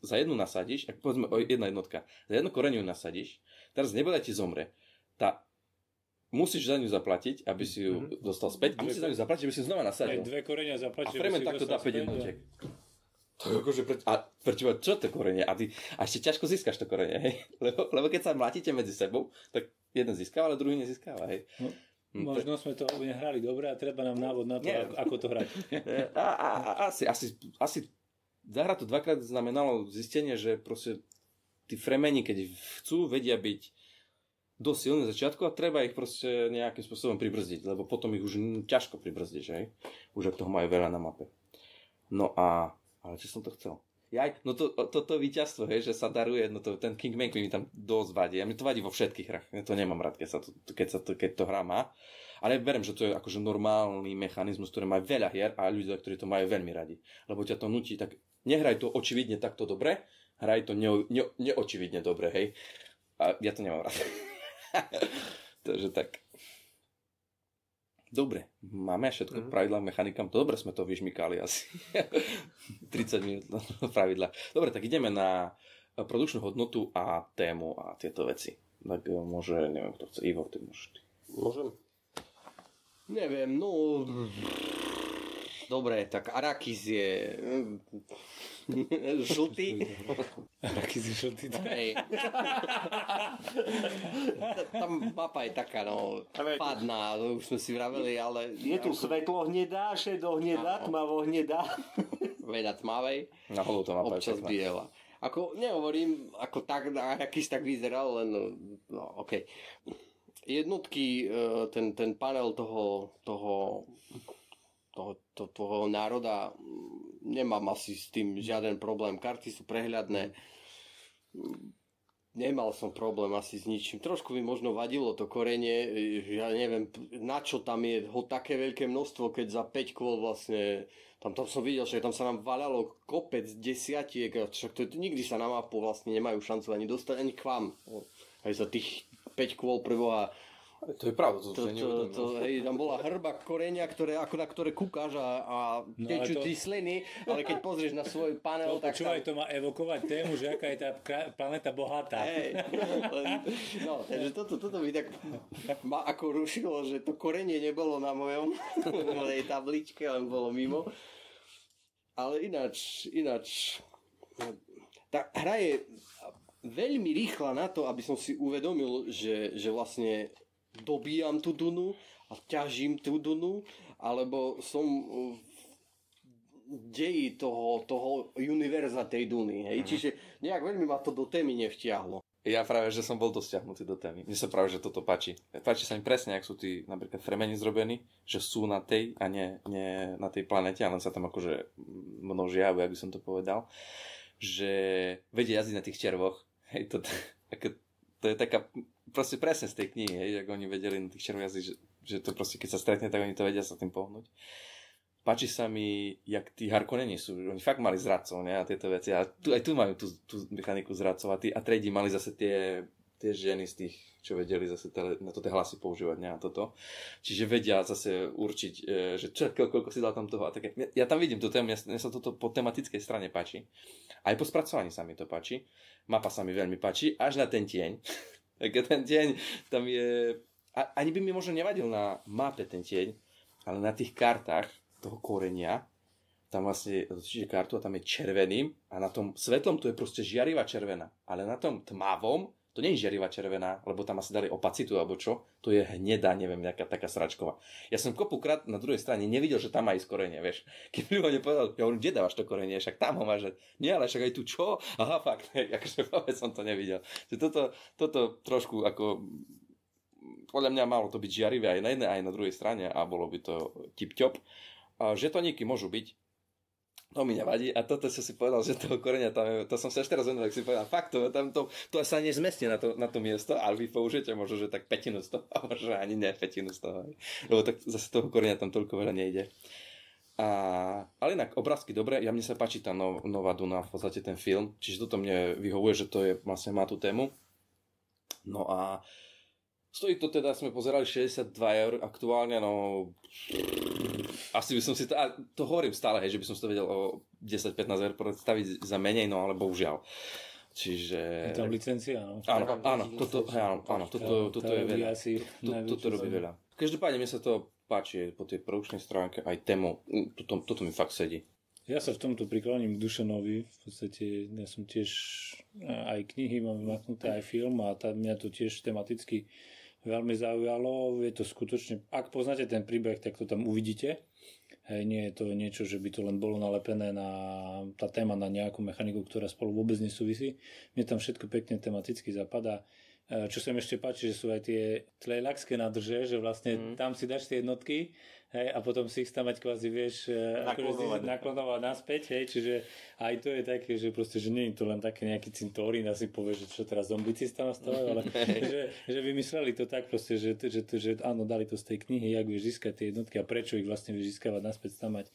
za jednu nasadíš, ak povedzme jedna jednotka, za jednu koreniu nasadíš, teraz nebude ti zomre. Tá, musíš za ňu zaplatiť, aby si ju mm-hmm. dostal späť a musíš za ňu zaplatiť, aby si ju znova nasadil. Aj dve korenia zaplatiť, A Fremen takto dá 5 jednotiek. To je akože pre, a pre teba, čo to korenie? A, ty, a ešte ťažko získaš to korenie, hej? Lebo, lebo keď sa mlátíte medzi sebou, tak jeden získava, ale druhý nezískava, hej? No. Hm, možno sme to nehrali dobre a treba nám návod na to, ako, ako to hrať. A, a, a, asi, asi, asi zahrať to dvakrát znamenalo zistenie, že proste tí fremeni, keď chcú, vedia byť dosť silné začiatku a treba ich proste nejakým spôsobom pribrzdiť, lebo potom ich už ťažko pribrzdiť, hej? Už ak toho majú veľa na mape. No a ale čo som to chcel? Jaj, no to, to, to víťazstvo, hej, že sa daruje, no to, ten King Mank mi tam dosť vadí. A mi to vadí vo všetkých hrách. Ja to nemám rád, keď, sa to, keď, sa to, keď to hra má. Ale verím, že to je akože normálny mechanizmus, ktorý má veľa hier a ľudia, ktorí to majú veľmi radi. Lebo ťa to nutí, tak nehraj to očividne takto dobre, hraj to ne, ne, neočividne dobre, hej. A ja to nemám rád. Takže tak. Dobre, máme všetko mm-hmm. pravidla mechanikám. Dobre sme to vyžmykali asi. 30 minút pravidla. Dobre, tak ideme na produkčnú hodnotu a tému a tieto veci. Tak eh, môže, neviem, kto chce. Ivo, ty môžeš. Môžem? Neviem, no... Dobre, tak Arakis je žltý. Arakis je žltý. Hej. Tá mapa je taká, no, padná, to už sme si vraveli, ale... Je tu svetlo hnedá, šedo hnedá, tmavo hnedá. Veľa tmavej. Na holu to mapa Občas biela. Ako, nehovorím, ako tak, Arakis tak vyzeral, len, no, okej. Okay. Jednotky, e, ten, ten panel toho, toho toho, to, toho národa nemám asi s tým žiaden problém. Karty sú prehľadné. Nemal som problém asi s ničím. Trošku mi možno vadilo to korenie. Ja neviem, na čo tam je ho také veľké množstvo, keď za 5 kôl vlastne tam, tam som videl, že tam sa nám vaľalo kopec desiatiek, však to, nikdy sa na mapu vlastne nemajú šancu ani dostať, ani k vám. Aj za tých 5 kôl preboha to je pravda. To, to, to, to, hej, tam bola hrba korenia, ktoré, ako na ktoré kúkaš a, a no, tečú to... sliny, ale keď pozrieš na svoj panel, to, tak Počúvaj, tam... to má evokovať tému, že aká je tá planeta bohatá. Hej, no, takže toto, toto by tak ma ako rušilo, že to korenie nebolo na mojom mojej tabličke, len bolo mimo. Ale ináč, ináč, tá hra je veľmi rýchla na to, aby som si uvedomil, že, že vlastne dobíjam tú dunu a ťažím tú dunu, alebo som v deji toho, toho univerza tej duny. Hej? Mm. Čiže nejak veľmi ma to do témy nevtiahlo. Ja práve, že som bol dosiahnutý do témy. Mne sa práve, že toto páči. Páči sa mi presne, ak sú tí napríklad fremeni zrobení, že sú na tej a nie, nie na tej planete, ale sa tam akože množia, aby som to povedal. Že vedia jazdiť na tých červoch. Hej, to, to je taká proste presne z tej knihy, hej, ako oni vedeli na tých červojazdí, že, že to proste keď sa stretne, tak oni to vedia sa tým pohnúť. Páči sa mi, jak tí Harkonneni sú, oni fakt mali zradcov, ne, a tieto veci. A tu, aj tu majú tú, tú mechaniku zradcov a, tí, a tredi mali zase tie, tie ženy z tých, čo vedeli zase tele, na to tie hlasy používať, ne, a toto. Čiže vedia zase určiť, e, že čo, koľko si dal tam toho a také. Ja, ja tam vidím tú tému, mne sa toto po tematickej strane páči. Aj po spracovaní sa mi to páči. Mapa sa mi veľmi páči, až na ten tieň. Keď ten tieň tam je... A, ani by mi možno nevadil na mape ten tieň, ale na tých kartách toho korenia, tam vlastne dotíže kartu a tam je červeným a na tom svetlom to je proste žiarivá červená. Ale na tom tmavom to nie je žiarivá červená, lebo tam asi dali opacitu alebo čo, to je hnedá, neviem, nejaká taká sračková. Ja som kopukrát na druhej strane nevidel, že tam má ísť korenie, vieš. Keď mi ho nepovedal, ja hovorím, kde dávaš to korenie, však tam ho máš, nie, ale však aj tu čo? Aha, fakt, akože vôbec som to nevidel. Že toto, toto trošku ako podľa mňa malo to byť žiarivé aj na jednej, aj na druhej strane a bolo by to tip-top. Žetoníky môžu byť, to mi nevadí. A toto som si povedal, že toho koreňa tam je, to som sa ešte raz tak si povedal, fakt, to, tam to, to sa nezmestí na to, na to miesto, ale vy použijete možno, že tak petinu z toho, a možno ani ne petinu z toho. Lebo tak zase toho koreňa tam toľko veľa nejde. A, ale inak obrázky dobre, ja mne sa páči tá no, nová Duna, v podstate ten film, čiže toto mne vyhovuje, že to je, vlastne má tú tému. No a stojí to teda, sme pozerali 62 eur aktuálne, no asi by som si to, a to hovorím stále, hej, že by som si to vedel o 10-15 eur predstaviť za menej, no ale bohužiaľ. Čiže... Je tam licencia, no. Áno, áno, toto, hej, áno, áno, toto, To- toto to je veľa. asi To, toto robí veľa. Každopádne mne sa to páči po tej produkčnej stránke, aj tému, toto, toto mi fakt sedí. Ja sa v tomto prikláním k Dušanovi. V podstate ja som tiež e, aj knihy mám vymaknuté, aj film a tá, mňa to tiež tematicky veľmi zaujalo. Je to skutočne, ak poznáte ten príbeh, tak to tam uvidíte. Hej, nie je to niečo, že by to len bolo nalepené na tá téma na nejakú mechaniku, ktorá spolu vôbec nesúvisí. Mne tam všetko pekne tematicky zapadá. E, Čo sa mi ešte páči, že sú aj tie tlejlaxské nádrže, že vlastne mm. tam si dáš tie jednotky hej, a potom si ich tam mať kvázi, vieš, e, akože Naklonovať. naklonovať naspäť, hej, čiže aj to je také, že proste, že nie je to len také nejaký cintorín a si povie, že čo teraz zombici tam stavajú, ale že, že, vymysleli to tak proste, že, že, že, že áno, dali to z tej knihy, jak vieš získať tie jednotky a prečo ich vlastne vieš získavať naspäť tam mať.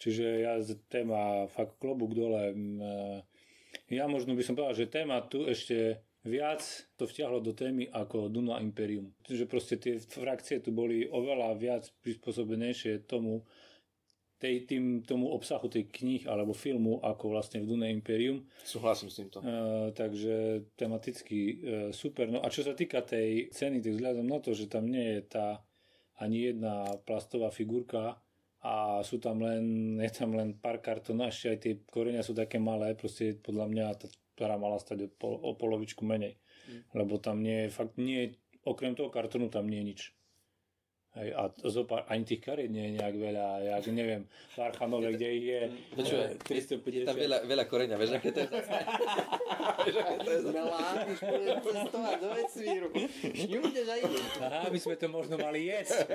Čiže ja z téma fakt klobúk dole. mm, e, Ja možno by som povedal, že téma tu ešte viac to vtiahlo do témy ako Duna Imperium. Že proste tie frakcie tu boli oveľa viac prispôsobenejšie tomu, tej, tým, tomu obsahu tej knih alebo filmu ako vlastne v Dune Imperium. Súhlasím s týmto. Uh, takže tematicky uh, super. No a čo sa týka tej ceny, tak vzhľadom na to, že tam nie je tá ani jedna plastová figurka a sú tam len, je tam len pár kartónov, ešte aj tie korenia sú také malé, proste podľa mňa tá ktorá mala stať o, pol, o polovičku menej. Lebo tam nie je, fakt nie je, okrem toho kartónu tam nie je nič. Hej, a zopár, ani tých kariet nie je nejak veľa, jak neviem, v Archanove, kde ich je Počúvaj, eh, 350. Je tam veľa, veľa koreňa, vieš, aké to je je Veľa, už budem cestovať do vesmíru. Šňúdeš a ideš. Aha, my sme to možno mali jesť.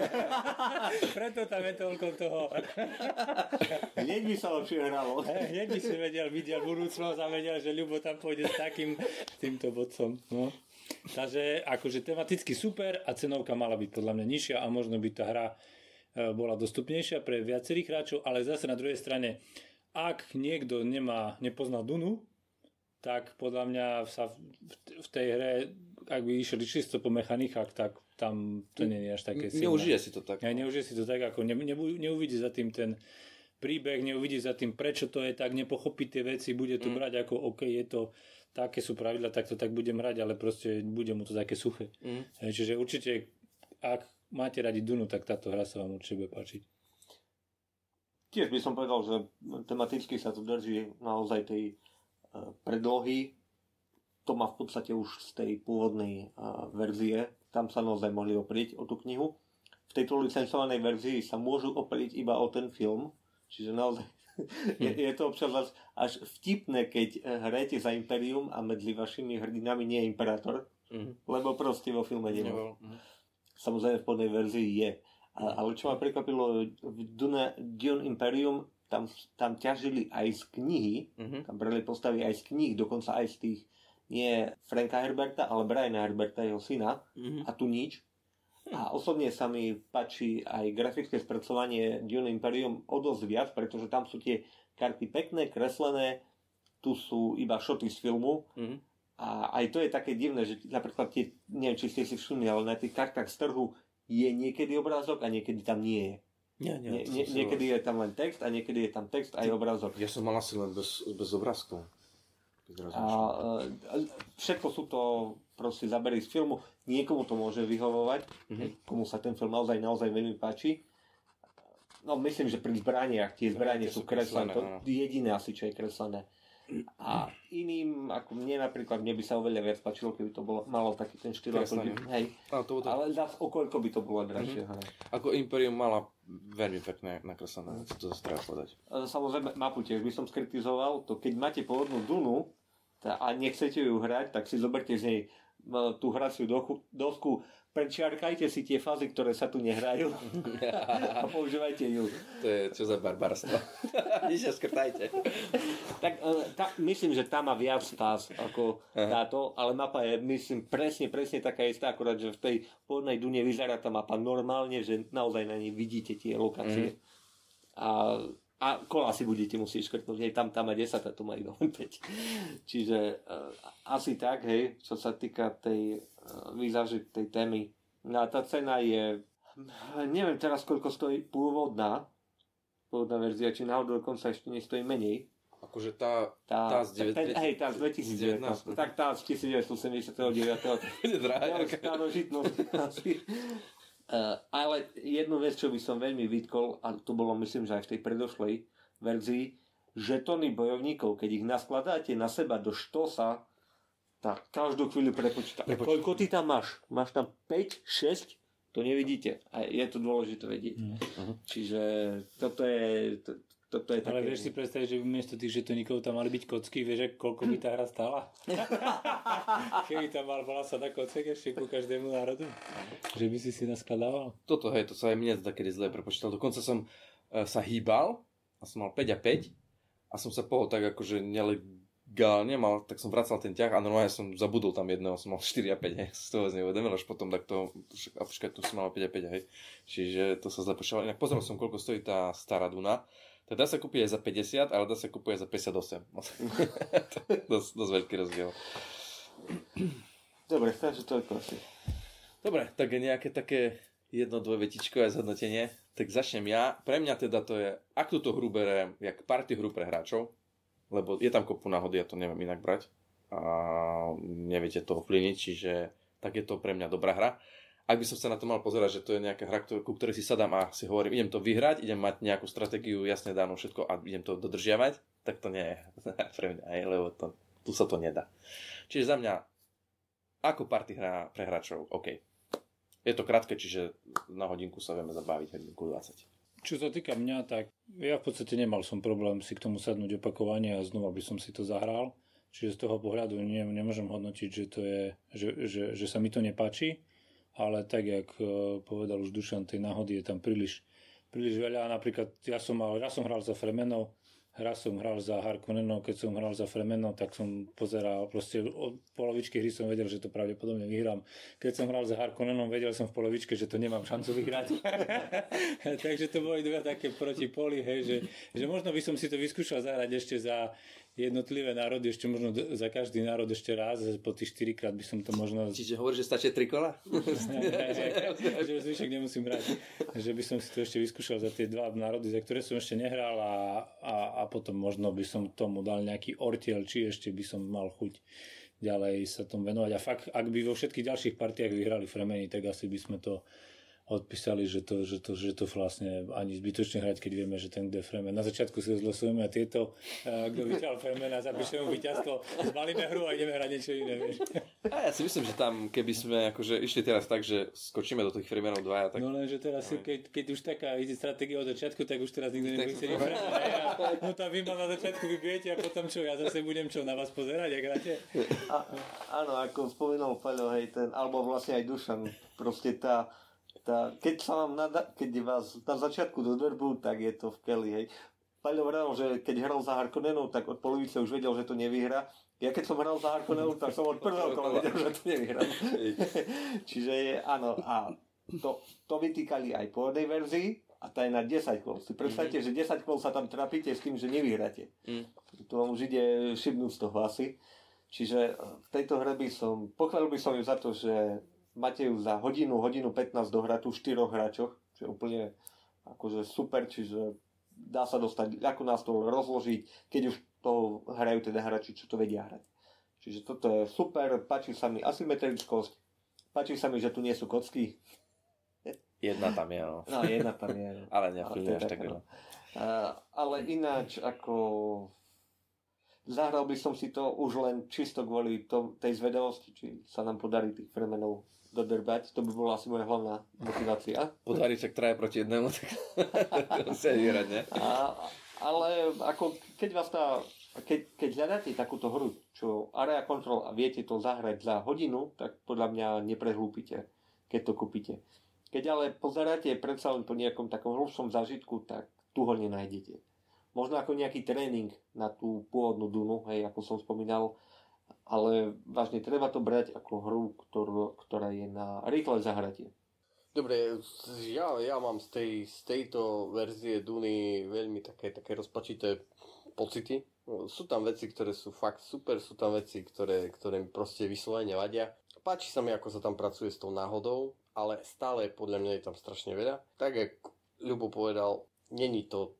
Preto tam je toľko toho. Hneď by sa lepšie hralo. Hneď by si vedel, videl budúcnosť a vedel, že Ľubo tam pôjde s takým týmto bodcom. No. Takže akože tematicky super a cenovka mala byť podľa mňa nižšia a možno by tá hra e, bola dostupnejšia pre viacerých hráčov, ale zase na druhej strane, ak niekto nemá, nepozná Dunu, tak podľa mňa sa v, v tej hre, ak by išli čisto po mechanikách, tak tam to nie je až také silné. Neužije si to tak. Ja neužije si to tak, ako ne, ne, neuvidí za tým ten príbeh, neuvidí za tým, prečo to je tak, nepochopí tie veci, bude to mm. brať ako, OK, je to, také sú pravidla, tak to tak budem hrať, ale proste bude mu to také suché. Mm. Čiže určite, ak máte radi Dunu, tak táto hra sa vám určite bude páčiť. Tiež by som povedal, že tematicky sa to drží naozaj tej uh, predlohy. To má v podstate už z tej pôvodnej uh, verzie. Tam sa naozaj mohli oprieť o tú knihu. V tejto licencovanej verzii sa môžu oprieť iba o ten film. Čiže naozaj je, je to občas až, vtipné, keď eh, hrajete za Imperium a medzi vašimi hrdinami nie je Imperátor. Mhm. Lebo proste vo filme nebol. Nebol. Mhm. Samozrejme v plnej verzii je. A, ale čo ma prekvapilo, v Dune, Dune Imperium tam, tam ťažili aj z knihy, Mhm. tam brali postavy aj z kníh, dokonca aj z tých, nie Franka Herberta, ale Briana Herberta, jeho syna, Mhm. a tu nič. A osobne sa mi páči aj grafické spracovanie Dune Imperium o dosť viac, pretože tam sú tie karty pekné, kreslené, tu sú iba šoty z filmu, Mhm. a aj to je také divné, že napríklad tie, neviem, či ste si všimli, ale na tých kartách z trhu je niekedy obrázok a niekedy tam nie je. Nie, nie, Nie, nie, niekedy je tam len text a niekedy je tam text a aj obrázok. Ja som mal asi len bez, bez obrázkov. A e, všetko sú to proste zabery z filmu. Niekomu to môže vyhovovať, Mhm. komu sa ten film naozaj, naozaj veľmi páči. No myslím, že pri zbraniach, tie zbranie sú kreslené, to jediné asi, čo je kreslené. A iným, ako mne napríklad, mne by sa oveľa viac páčilo, keby to bolo, malo taký ten štýl, ako by, hej, Ale to, to, ale zase o koľko by to bolo drahšie. Mhm. hej. ako Imperium mala veľmi pekné nakreslené veci, to zase treba povedať. E, Samozrejme, mapu tiež by som skritizoval, to keď máte pôvodnú Dunu a nechcete ju hrať, tak si zoberte z nej tú hraciu dosku, prečiarkajte si tie fázy, ktoré sa tu nehrajú a používajte ju. To je čo za barbarstvo. Nič skrtajte. Tak e, tá, myslím, že tá má viac fáz ako táto, ale mapa je, myslím, presne, presne taká istá, akurát, že v tej pôvodnej Dune vyzerá tá mapa normálne, že naozaj na nej vidíte tie lokácie. A a kola si budete musieť škrtnúť, hej, tam, tam má 10 a tu má iba len 5. Čiže uh, asi tak, hej, čo sa týka tej uh, výzaži, tej témy. No a tá cena je, neviem teraz, koľko stojí pôvodná, pôvodná verzia, či náhodou dokonca ešte nestojí menej. Akože tá, Tá, tá z tá, 9, hej, tá z 2019. Tak tá z 1979. bude drahá. Ja už starožitnosť asi. Uh, ale jednu vec, čo by som veľmi vytkol, a to bolo myslím, že aj v tej predošlej verzii, žetony bojovníkov, keď ich naskladáte na seba do štosa, tak každú chvíľu prepočíta. Prepočíta. Koľko ty tam máš? Máš tam 5, 6? To nevidíte. A je to dôležité vedieť. Mm. Čiže toto je, to, toto je Ale také... vieš si predstaviť, že miesto tých žetoníkov tam mali byť kocky, vieš, koľko by tá hra stála? Keby tam mal bola sada kocek ešte ku každému národu, že by si si naskladával. Toto, hej, to sa aj mne takedy zle prepočítal. Dokonca som uh, sa hýbal a som mal 5 a 5 a som sa pohol tak akože nelegálne mal, tak som vracal ten ťah a normálne som zabudol tam jedného, som mal 4 a 5, hej, z toho neuvedomil, až potom takto, a počkaj, tu som mal 5 a 5, hej. Čiže to sa zle počítalo. Inak pozrel som, koľko stojí tá stará Duna. Tak dá sa kúpiť aj za 50, ale dá sa kúpiť aj za 58. to je dosť, dosť veľký rozdiel. Dobre, takže toľko asi. Dobre, tak nejaké také jedno, dve vetičkové zhodnotenie. Tak začnem ja. Pre mňa teda to je, ak túto hru beriem, jak party hru pre hráčov, lebo je tam kopu náhody, ja to neviem inak brať a neviete to ovplyvniť, čiže tak je to pre mňa dobrá hra. Ak by som sa na to mal pozerať, že to je nejaká hra, ku ktorej si sadám a si hovorím, idem to vyhrať, idem mať nejakú stratégiu jasne danú všetko a idem to dodržiavať, tak to nie je pre mňa, lebo to, tu sa to nedá. Čiže za mňa ako party hra pre hráčov, OK. Je to krátke, čiže na hodinku sa vieme zabaviť, hodinku 20. Čo sa týka mňa, tak ja v podstate nemal som problém si k tomu sadnúť opakovane a znova by som si to zahral. Čiže z toho pohľadu nie, nemôžem hodnotiť, že, to je, že, že, že sa mi to nepáči, ale tak, jak eh, povedal už Dušan, tej náhody je tam príliš, príliš veľa. Napríklad ja som, mal, ja som hral za Fremenov, raz som hral za Harkonnenov, keď som hral za Fremenov, tak som pozeral, proste od polovičky hry som vedel, že to pravdepodobne vyhrám. Keď som hral za Harkonnenom, vedel som v polovičke, že to nemám šancu vyhrať. Takže to boli dve také proti poli, hej, že, že možno by som si to vyskúšal zahrať ešte za jednotlivé národy, ešte možno za každý národ ešte raz, po tých 4 krát by som to možno Čiže hovorí, že stačí tri kola? že zvyšok nemusím hrať. Že by som si to ešte vyskúšal za tie dva národy, za ktoré som ešte nehral a, a, a potom možno by som tomu dal nejaký ortiel, či ešte by som mal chuť ďalej sa tomu venovať. A fakt, ak by vo všetkých ďalších partiách vyhrali Fremeni, tak asi by sme to odpísali, že to, že to, že to vlastne ani zbytočne hrať, keď vieme, že ten, je Fremen. Na začiatku si rozlosujeme a tieto, uh, kto vyhral Fremena, zapíšeme mu víťazstvo, zbalíme hru a ideme hrať niečo iné. Vieš. A ja si myslím, že tam, keby sme akože išli teraz tak, že skočíme do tých Freemanov dvaja, tak No lenže teraz, si, keď, keď už taká ide stratégia od začiatku, tak už teraz nikto nebude chcieť hrať. No tá vy ma na začiatku vybijete a potom čo, ja zase budem čo, na vás pozerať, ak hráte? A, áno, ako spomínal Paľo, hej, ten, alebo vlastne aj Dušan, proste tá, tá keď sa vám nada, keď vás na začiatku do derbu, tak je to v keli, hej. Paľo vral, že keď hral za Harkonnenov, tak od polovice už vedel, že to nevyhra. Ja keď som hral za Harkonnenov, tak som od prvého kola vedel, že to nevyhra. Čiže je, áno, a to, to vytýkali aj pôvodnej verzii a tá je na 10 kol. Si predstavte, že 10 kol sa tam trapíte s tým, že nevyhráte. Mm. To vám už ide šibnúť z toho asi. Čiže v tejto hre by som, pochválil by som ju za to, že máte ju za hodinu, hodinu 15 dohratú v štyroch hráčoch, čo je úplne akože super, čiže dá sa dostať ako na stôl, rozložiť, keď už to hrajú teda hráči, čo to vedia hrať. Čiže toto je super, páči sa mi asymetrickosť, páči sa mi, že tu nie sú kocky, jedna tam je, no. no jedna tam je. Ale Ale nevplyvne to je až tak veľa. no. Ale ináč ako zahral by som si to už len čisto kvôli to, tej zvedavosti, či sa nám podarí tých fremenov dodrbať. To by bola asi moja hlavná motivácia. Podarí však traja proti jednému, tak musia vyhrať, ne? A, ale ako keď vás tá, keď, keď hľadáte takúto hru, čo Area Control a viete to zahrať za hodinu, tak podľa mňa neprehlúpite, keď to kúpite. Keď ale pozeráte predsa len po nejakom takom hlubšom zážitku, tak tu ho nenájdete. Možno ako nejaký tréning na tú pôvodnú Dunu, hej, ako som spomínal, ale vážne treba to brať ako hru, ktorú, ktorá je na rýchle zahratie. Dobre, ja, ja mám z, tej, z tejto verzie Duny veľmi také, také rozpačité pocity. Sú tam veci, ktoré sú fakt super, sú tam veci, ktoré, ktoré mi proste vyslovene vadia. Páči sa mi, ako sa tam pracuje s tou náhodou, ale stále podľa mňa je tam strašne veľa. Tak, ako Ľubo povedal, není to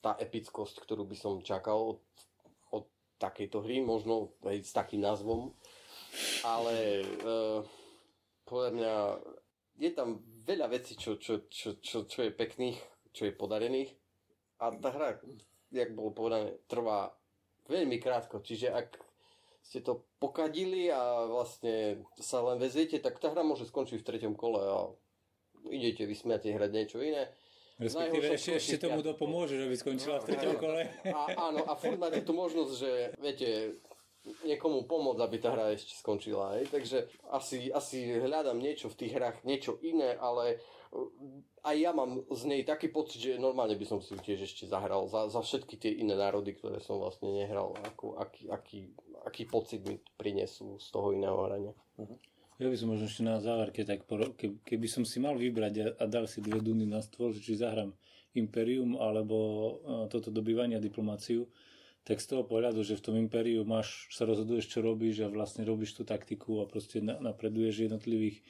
tá epickosť, ktorú by som čakal od, takejto hry, možno aj s takým názvom, ale uh, podľa mňa je tam veľa vecí, čo, čo, čo, čo, čo je pekných, čo je podarených. A tá hra, jak bolo povedané, trvá veľmi krátko, čiže ak ste to pokadili a vlastne sa len veziete, tak tá hra môže skončiť v treťom kole a idete vysmiate hrať niečo iné. Respektíve ešte, ešte tomu dopomôže, že by skončila v treťom kole. A, áno, a furt máte tú možnosť, že viete, niekomu pomôcť, aby tá hra ešte skončila. Hej? Takže asi, asi hľadám niečo v tých hrách, niečo iné, ale uh, aj ja mám z nej taký pocit, že normálne by som si tiež ešte zahral za, za všetky tie iné národy, ktoré som vlastne nehral. Ako, aký, aký, aký pocit mi prinesú z toho iného hrania. Uh-huh. Ja by som možno ešte na záver, keď tak, ke, keby som si mal vybrať a, a dal si dve duny na stôl, či zahrám Imperium alebo uh, toto dobývanie a diplomáciu, tak z toho pohľadu, že v tom impériu máš, sa rozhoduješ, čo robíš a vlastne robíš tú taktiku a proste napreduješ jednotlivých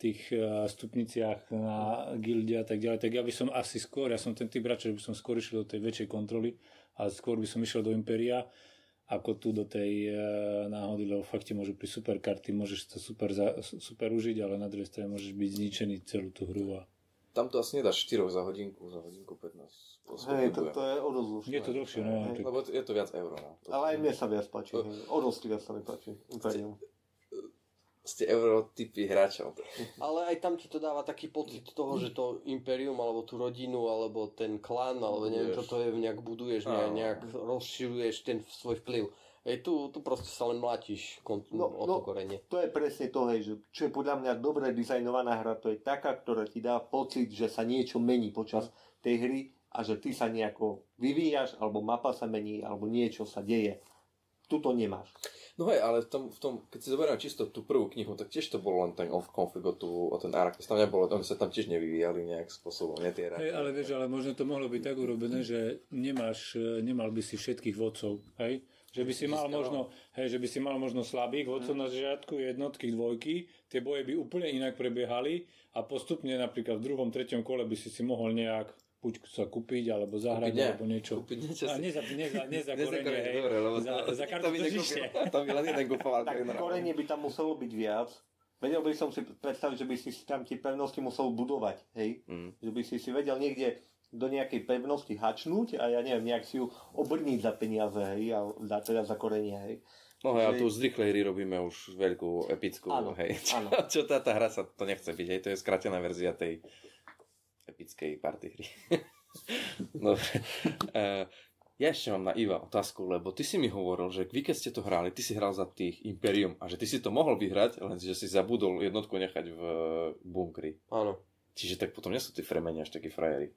tých eh, stupniciach na gilde a tak ďalej, tak ja by som asi skôr, ja som ten typ radšej, že by som skôr išiel do tej väčšej kontroly a skôr by som išiel do impéria ako tu do tej eh, náhody, lebo fakt ti môžu pri super karty, môžeš to super, za, super užiť, ale na druhej strane môžeš byť zničený celú tú hru a tam to asi nedá 4 za hodinku, za hodinku 15. Hej, to, to je o dosť dlhšie. Je to dlhšie, no. Hej. Lebo je to viac euro. No. Ale aj mne sa viac páči. To... O dosť viac sa mi páči. Imperium. Ste eurotypy hráčov. Ale aj tam ti to dáva taký pocit toho, že to imperium, alebo tú rodinu, alebo ten klan, alebo neviem, čo to je, nejak buduješ, nejak, nejak rozširuješ ten svoj vplyv. Hej, tu, tu proste sa len mlátiš kont- no, o to no. To je presne to, hej, že čo je podľa mňa dobre dizajnovaná hra, to je taká, ktorá ti dá pocit, že sa niečo mení počas tej hry a že ty sa nejako vyvíjaš, alebo mapa sa mení, alebo niečo sa deje. Tu to nemáš. No hej, ale v tom, v tom, keď si zoberiem čisto tú prvú knihu, tak tiež to bolo len ten off config o, tú, o ten Arrakis. Tam nebolo, oni sa tam tiež nevyvíjali nejak spôsobom, nie tie hej, ale vieš, ale možno to mohlo byť tak urobené, že nemáš, nemal by si všetkých vodcov, hej? Že by si mal možno, hej, že by si mal možno slabých vodcov na začiatku jednotky, dvojky, tie boje by úplne inak prebiehali a postupne napríklad v druhom, treťom kole by si si mohol nejak buď sa kúpiť, alebo zahrať, kúpiť, alebo niečo. Kúpiť niečo a nie za, nie za, nie za korenie, hej. Dobre, lebo za, za kartu to tržište. To by len jeden kúpoval. tak korenie by tam muselo byť viac. Vedel by som si predstaviť, že by si tam tie pevnosti musel budovať, hej. Mm. Že by si si vedel niekde do nejakej pevnosti hačnúť a ja neviem, nejak si ju obrniť za peniaze, hej, a za, teda za korenie, hej. No hej, že... a tu z rýchlej hry robíme už veľkú epickú, áno, hej. Áno. Čo tá, tá hra sa to nechce byť, hej, to je skratená verzia tej epickej party hry. Dobre. Uh, ja ešte mám na Iva otázku, lebo ty si mi hovoril, že vy keď ste to hrali, ty si hral za tých Imperium a že ty si to mohol vyhrať, len že si zabudol jednotku nechať v bunkri. Áno. Čiže tak potom nie sú tí fremeni až takí frajeri.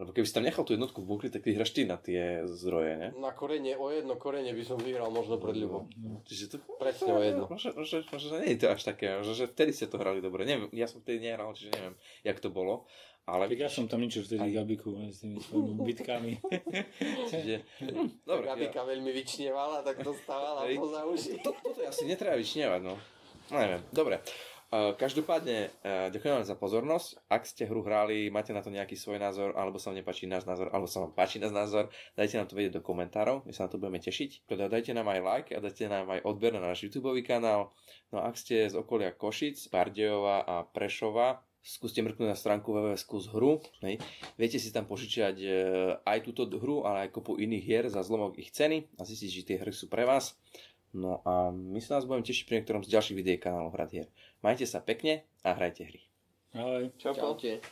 Lebo keby si tam nechal tú jednotku v bunkri, tak ty hraš ty na tie zdroje, ne? Na korene, o jedno korene by som vyhral možno pred ľubom. No, čiže to... Presne o jedno. Možno, možno, nie je to až také, možno, že vtedy ste to hrali dobre. Neviem, ja som vtedy nehral, čiže neviem, jak to bolo. Ale tak ja som tam niečo vtedy aj... Gabiku s tými svojimi bitkami. čiže, hm, dobre. Gabika ja. veľmi vyčnievala, tak dostávala poza uši. To, toto asi netreba vyčnievať, no. Neviem, dobre. Každopádne uh, ďakujem vám za pozornosť. Ak ste hru hrali, máte na to nejaký svoj názor, alebo sa vám nepáči náš názor, alebo sa vám páči náš názor, dajte nám to vedieť do komentárov, my sa na to budeme tešiť. Teda dajte nám aj like a dajte nám aj odber na náš YouTube kanál. No a ak ste z okolia Košic, Bardejova a Prešova, skúste mrknúť na stránku www.skúshru. Hej. Viete si tam požičiať e, aj túto hru, ale aj kopu iných hier za zlomok ich ceny a zistiť, že tie hry sú pre vás. No a my sa nás budeme tešiť pri niektorom z ďalších videí kanálov Hrad hier. Majte sa pekne a hrajte hry. Ahoj. Čau. Čaute.